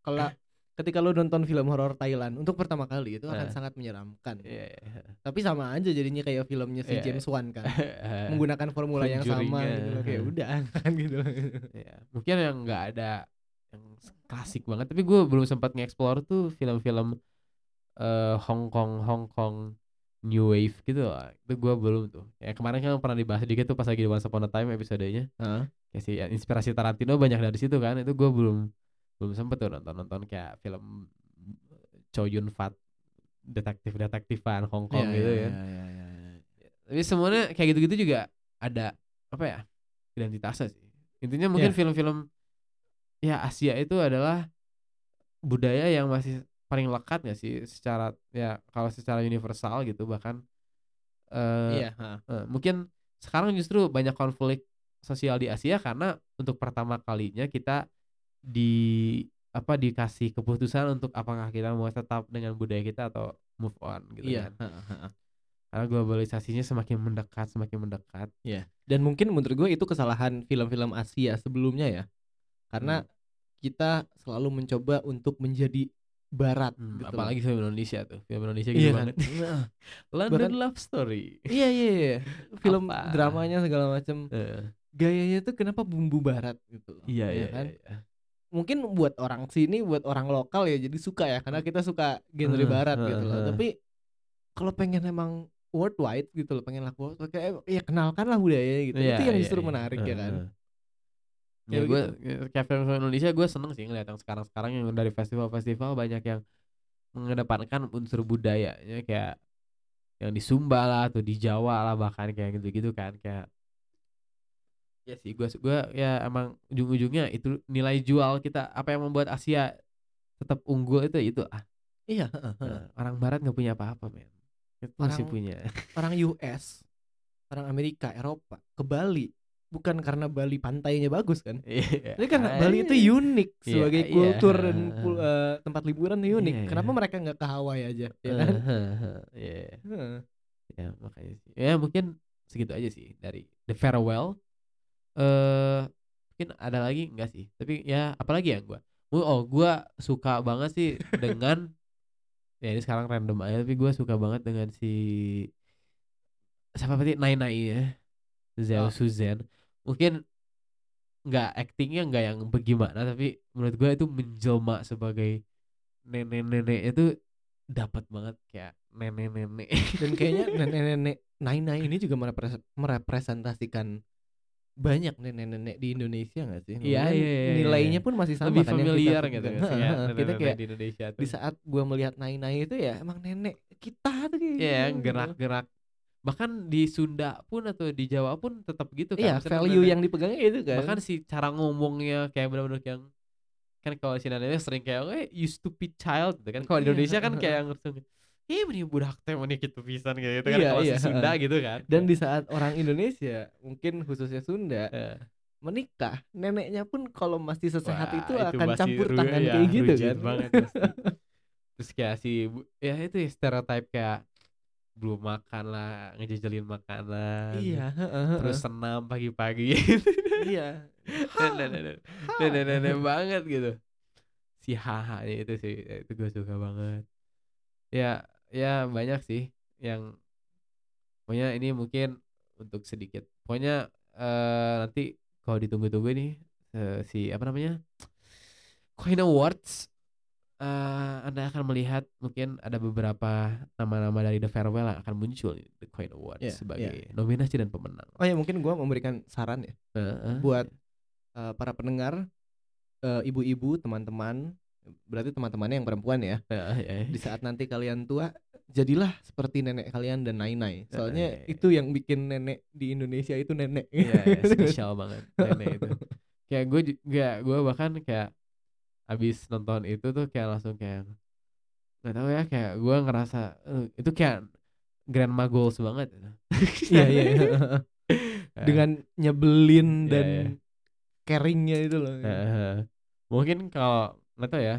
Speaker 2: kalau [LAUGHS] ketika lu nonton film horor Thailand untuk pertama kali itu akan
Speaker 1: Eh.
Speaker 2: sangat menyeramkan.
Speaker 1: Iya, iya.
Speaker 2: tapi sama aja jadinya kayak filmnya si
Speaker 1: Iya.
Speaker 2: James Wan kan. Menggunakan formula yang sama gitu loh kayak udah kan gitu
Speaker 1: ya, mungkin yang nggak ada yang klasik banget. Tapi gue belum sempat nge-explore tuh film-film eh Hong Kong Hong Kong New Wave gitu loh. itu gue belum tuh ya kemarin kan pernah dibahas sedikit tuh pas lagi di Once Upon a Time episodenya kayak si ya, inspirasi Tarantino banyak dari situ kan itu gue belum belum sempet tuh nonton nonton kayak film Chow Yun Fat detektif detektifan Hong Kong
Speaker 2: Iya,
Speaker 1: gitu
Speaker 2: iya,
Speaker 1: ya
Speaker 2: iya, iya, iya.
Speaker 1: tapi semuanya kayak gitu-gitu juga ada apa ya identitasnya sih intinya mungkin
Speaker 2: Iya.
Speaker 1: film-film ya Asia itu adalah budaya yang masih paling lekat gak sih secara ya kalau secara universal gitu bahkan eh
Speaker 2: iya
Speaker 1: eh, mungkin sekarang justru banyak konflik sosial di Asia karena untuk pertama kalinya kita di apa dikasih keputusan untuk apakah kita mau tetap dengan budaya kita atau move on gitu
Speaker 2: iya
Speaker 1: kan.
Speaker 2: ha.
Speaker 1: karena globalisasinya semakin mendekat semakin mendekat.
Speaker 2: Dan mungkin menurut gue itu kesalahan film-film Asia sebelumnya ya. Karena kita selalu mencoba untuk menjadi barat
Speaker 1: Hmm,
Speaker 2: gitu
Speaker 1: apalagi film Indonesia tuh film Indonesia gitu
Speaker 2: iya kan.
Speaker 1: banget
Speaker 2: Nah, [LAUGHS]
Speaker 1: London
Speaker 2: Bahkan-
Speaker 1: Love Story.
Speaker 2: Iya iya iya. Film
Speaker 1: Apa?
Speaker 2: dramanya segala macam
Speaker 1: Eh,
Speaker 2: gayanya tuh kenapa bumbu barat gitu loh,
Speaker 1: iya
Speaker 2: ya
Speaker 1: iya
Speaker 2: kan?
Speaker 1: iya.
Speaker 2: mungkin buat orang sini buat orang lokal ya jadi suka ya karena kita suka genre
Speaker 1: Hmm,
Speaker 2: barat
Speaker 1: hmm,
Speaker 2: gitu loh.
Speaker 1: hmm.
Speaker 2: tapi kalau pengen emang worldwide gitu loh pengen laku kayak ya kenalkan lah budayanya gitu.
Speaker 1: Iya,
Speaker 2: itu yang
Speaker 1: iya,
Speaker 2: justru
Speaker 1: iya.
Speaker 2: menarik ya
Speaker 1: Eh,
Speaker 2: kan?
Speaker 1: eh. Ya
Speaker 2: Ya
Speaker 1: gue kayak film-film Indonesia gue seneng sih ngeliat yang sekarang-sekarang yang dari festival-festival banyak yang mengedepankan unsur budayanya kayak yang di Sumba lah atau di Jawa lah bahkan kayak gitu-gitu kan kayak ya sih gue gua ya emang ujung-ujungnya itu nilai jual kita apa yang membuat Asia tetap unggul itu itu ah
Speaker 2: Iya.
Speaker 1: Nah, orang Barat nggak punya apa-apa men. Itu masih
Speaker 2: Orang-
Speaker 1: punya.
Speaker 2: orang US, orang Amerika, Eropa ke Bali bukan karena Bali pantainya bagus kan?
Speaker 1: Iya.
Speaker 2: Tapi kan Bali itu
Speaker 1: Iya.
Speaker 2: unik
Speaker 1: Iya,
Speaker 2: sebagai
Speaker 1: iya.
Speaker 2: kultur dan pul- eh, tempat liburan tuh unik.
Speaker 1: Iya,
Speaker 2: Kenapa mereka nggak ke Hawaii aja? Ya kan?
Speaker 1: Iya.
Speaker 2: Heeh.
Speaker 1: ya makanya sih ya mungkin segitu aja sih dari The Farewell eh mungkin ada lagi enggak sih tapi ya apalagi ya gua oh gua suka banget sih dengan [LAUGHS] ya ini sekarang random aja tapi gua suka banget dengan si siapa tadi Nai Nai ya Zhao
Speaker 2: Oh.
Speaker 1: Suzan mungkin nggak actingnya nggak yang bagaimana tapi menurut gua itu menjelma sebagai nenek-nenek itu dapat banget kayak nenek-nenek
Speaker 2: Dan kayaknya [LAUGHS] nenek-nenek Naina ini juga merepres- merepresentasikan banyak nenek-nenek di Indonesia nggak sih?
Speaker 1: Iya,
Speaker 2: Kemudian
Speaker 1: iya, iya,
Speaker 2: Nilainya
Speaker 1: iya.
Speaker 2: pun masih sama
Speaker 1: lebih
Speaker 2: kan kita
Speaker 1: familiar gitu
Speaker 2: pegang.
Speaker 1: kan sih,
Speaker 2: Heeh,
Speaker 1: ya.
Speaker 2: Kita kayak
Speaker 1: di Indonesia tuh
Speaker 2: di saat gua melihat Naina itu ya emang nenek kita tuh kayak
Speaker 1: Iya,
Speaker 2: gitu.
Speaker 1: gerak-gerak bahkan di Sunda pun atau di Jawa pun tetap gitu kan
Speaker 2: Iya,
Speaker 1: Maksudnya
Speaker 2: value yang dipegangnya itu kan.
Speaker 1: bahkan si cara ngomongnya kayak benar-benar yang kan kalau si nenek sering kayak eh you stupid child gitu kan. Kalau di
Speaker 2: Iya,
Speaker 1: Indonesia kan kayak yang langsung eh meni budak teh meni gitu pisan kayak gitu kan
Speaker 2: Iya,
Speaker 1: kalau
Speaker 2: iya,
Speaker 1: si Sunda gitu kan.
Speaker 2: Dan di saat orang Indonesia, mungkin khususnya Sunda,
Speaker 1: Eh,
Speaker 2: menikah, neneknya pun kalau masih sesehat
Speaker 1: wah,
Speaker 2: itu akan
Speaker 1: masih
Speaker 2: campur tangan
Speaker 1: ya,
Speaker 2: kayak gitu kan.
Speaker 1: banget [LAUGHS] terus kayak si ya itu ya stereotype kayak belum makan lah ngejajalin makanan.
Speaker 2: Iya,
Speaker 1: terus senam pagi-pagi.
Speaker 2: Iya. [LAUGHS]
Speaker 1: nenek-nenek nenek-nenek banget gitu. Si haha itu sih itu gue suka banget. Ya ya banyak sih yang pokoknya ini mungkin untuk sedikit. Pokoknya eh, nanti kalau ditunggu-tunggu nih eh, si apa namanya Coin Awards eh, anda akan melihat mungkin ada beberapa nama-nama dari The Farewell yang akan muncul di The Coin Awards
Speaker 2: Iya,
Speaker 1: sebagai nominasi dan pemenang
Speaker 2: Oh ya mungkin gua memberikan saran ya
Speaker 1: Heeh.
Speaker 2: buat eh, para pendengar, eh, ibu-ibu, teman-teman, berarti teman-temannya yang perempuan ya.
Speaker 1: Heeh, ya, ya.
Speaker 2: Di saat nanti kalian tua, jadilah seperti nenek kalian dan Nai-Nai. Soalnya
Speaker 1: iya, iya.
Speaker 2: itu yang bikin nenek di Indonesia itu nenek.
Speaker 1: Iya, ya, spesial [LAUGHS] banget nenek itu. Kayak gue juga gue bahkan kayak abis nonton itu tuh kayak langsung kayak nggak tahu ya kayak gue ngerasa eh, itu kayak grandma goals banget.
Speaker 2: Iya iya. [LAUGHS] [LAUGHS] Dengan nyebelin
Speaker 1: Iya,
Speaker 2: dan
Speaker 1: iya.
Speaker 2: caringnya itu loh.
Speaker 1: mungkin kalau nggak tahu ya.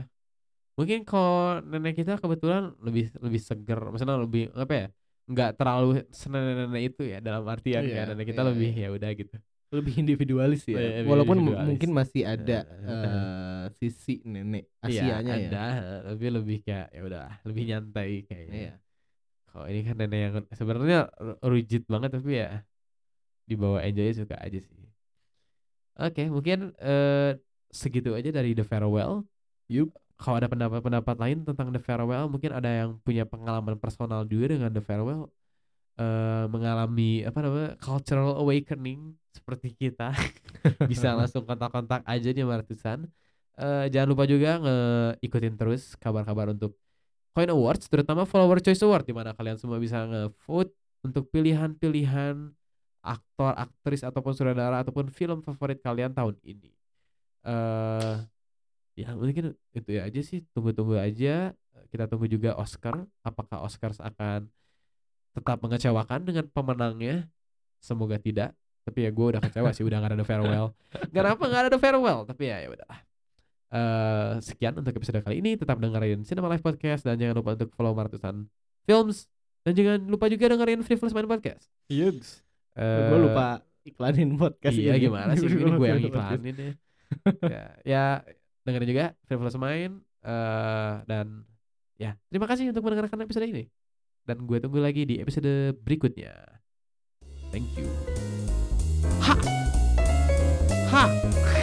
Speaker 1: Mungkin kalau nenek kita kebetulan lebih lebih seger, maksudnya lebih apa ya? nggak terlalu nenek-nenek itu ya dalam artian
Speaker 2: Iya,
Speaker 1: kayak nenek kita
Speaker 2: iya,
Speaker 1: lebih
Speaker 2: iya.
Speaker 1: ya udah gitu.
Speaker 2: Lebih individualis ya.
Speaker 1: Iya, lebih
Speaker 2: Walaupun
Speaker 1: individualis.
Speaker 2: mungkin masih ada
Speaker 1: eh,
Speaker 2: sisi nenek
Speaker 1: Iya,
Speaker 2: Asianya ya.
Speaker 1: ada, tapi lebih kayak ya udah lebih nyantai kayaknya.
Speaker 2: Iya.
Speaker 1: Kalau ini kan nenek yang sebenarnya rigid banget tapi ya dibawa enjoy suka aja sih. Oke, mungkin eh segitu aja dari The Farewell.
Speaker 2: Yup.
Speaker 1: Kalau ada pendapat-pendapat lain tentang The Farewell, mungkin ada yang punya pengalaman personal juga dengan The Farewell eh mengalami apa namanya cultural awakening seperti kita [LAUGHS] bisa langsung kontak-kontak aja di Martusan. Eh jangan lupa juga ngikutin terus kabar-kabar untuk Coin Awards, terutama Follower Choice Award di mana kalian semua bisa nge-vote untuk pilihan-pilihan aktor, aktris ataupun sutradara ataupun film favorit kalian tahun ini. Eh ya mungkin itu ya aja sih, tunggu-tunggu aja. Kita tunggu juga Oscar, apakah Oscars akan tetap mengecewakan dengan pemenangnya? Semoga tidak. Tapi ya gue udah kecewa sih udah gak ada The farewell. Kenapa gak ada The farewell? Tapi ya ya udah. Eh sekian untuk episode kali ini. Tetap dengerin Cinema Live Podcast dan jangan lupa untuk follow Martusan Films dan jangan lupa juga dengerin Free Flash Main Podcast.
Speaker 2: Yugs.
Speaker 1: Eh,
Speaker 2: gue lupa iklanin podcast
Speaker 1: Iya
Speaker 2: ini.
Speaker 1: gimana sih [LAUGHS] ini gue yang iklanin ya. ya. Ya dengerin juga Free Flash Main eh dan ya terima kasih untuk mendengarkan episode ini. Dan gue tunggu lagi di episode berikutnya. Thank you. Ha. Ha. Ha. Ha.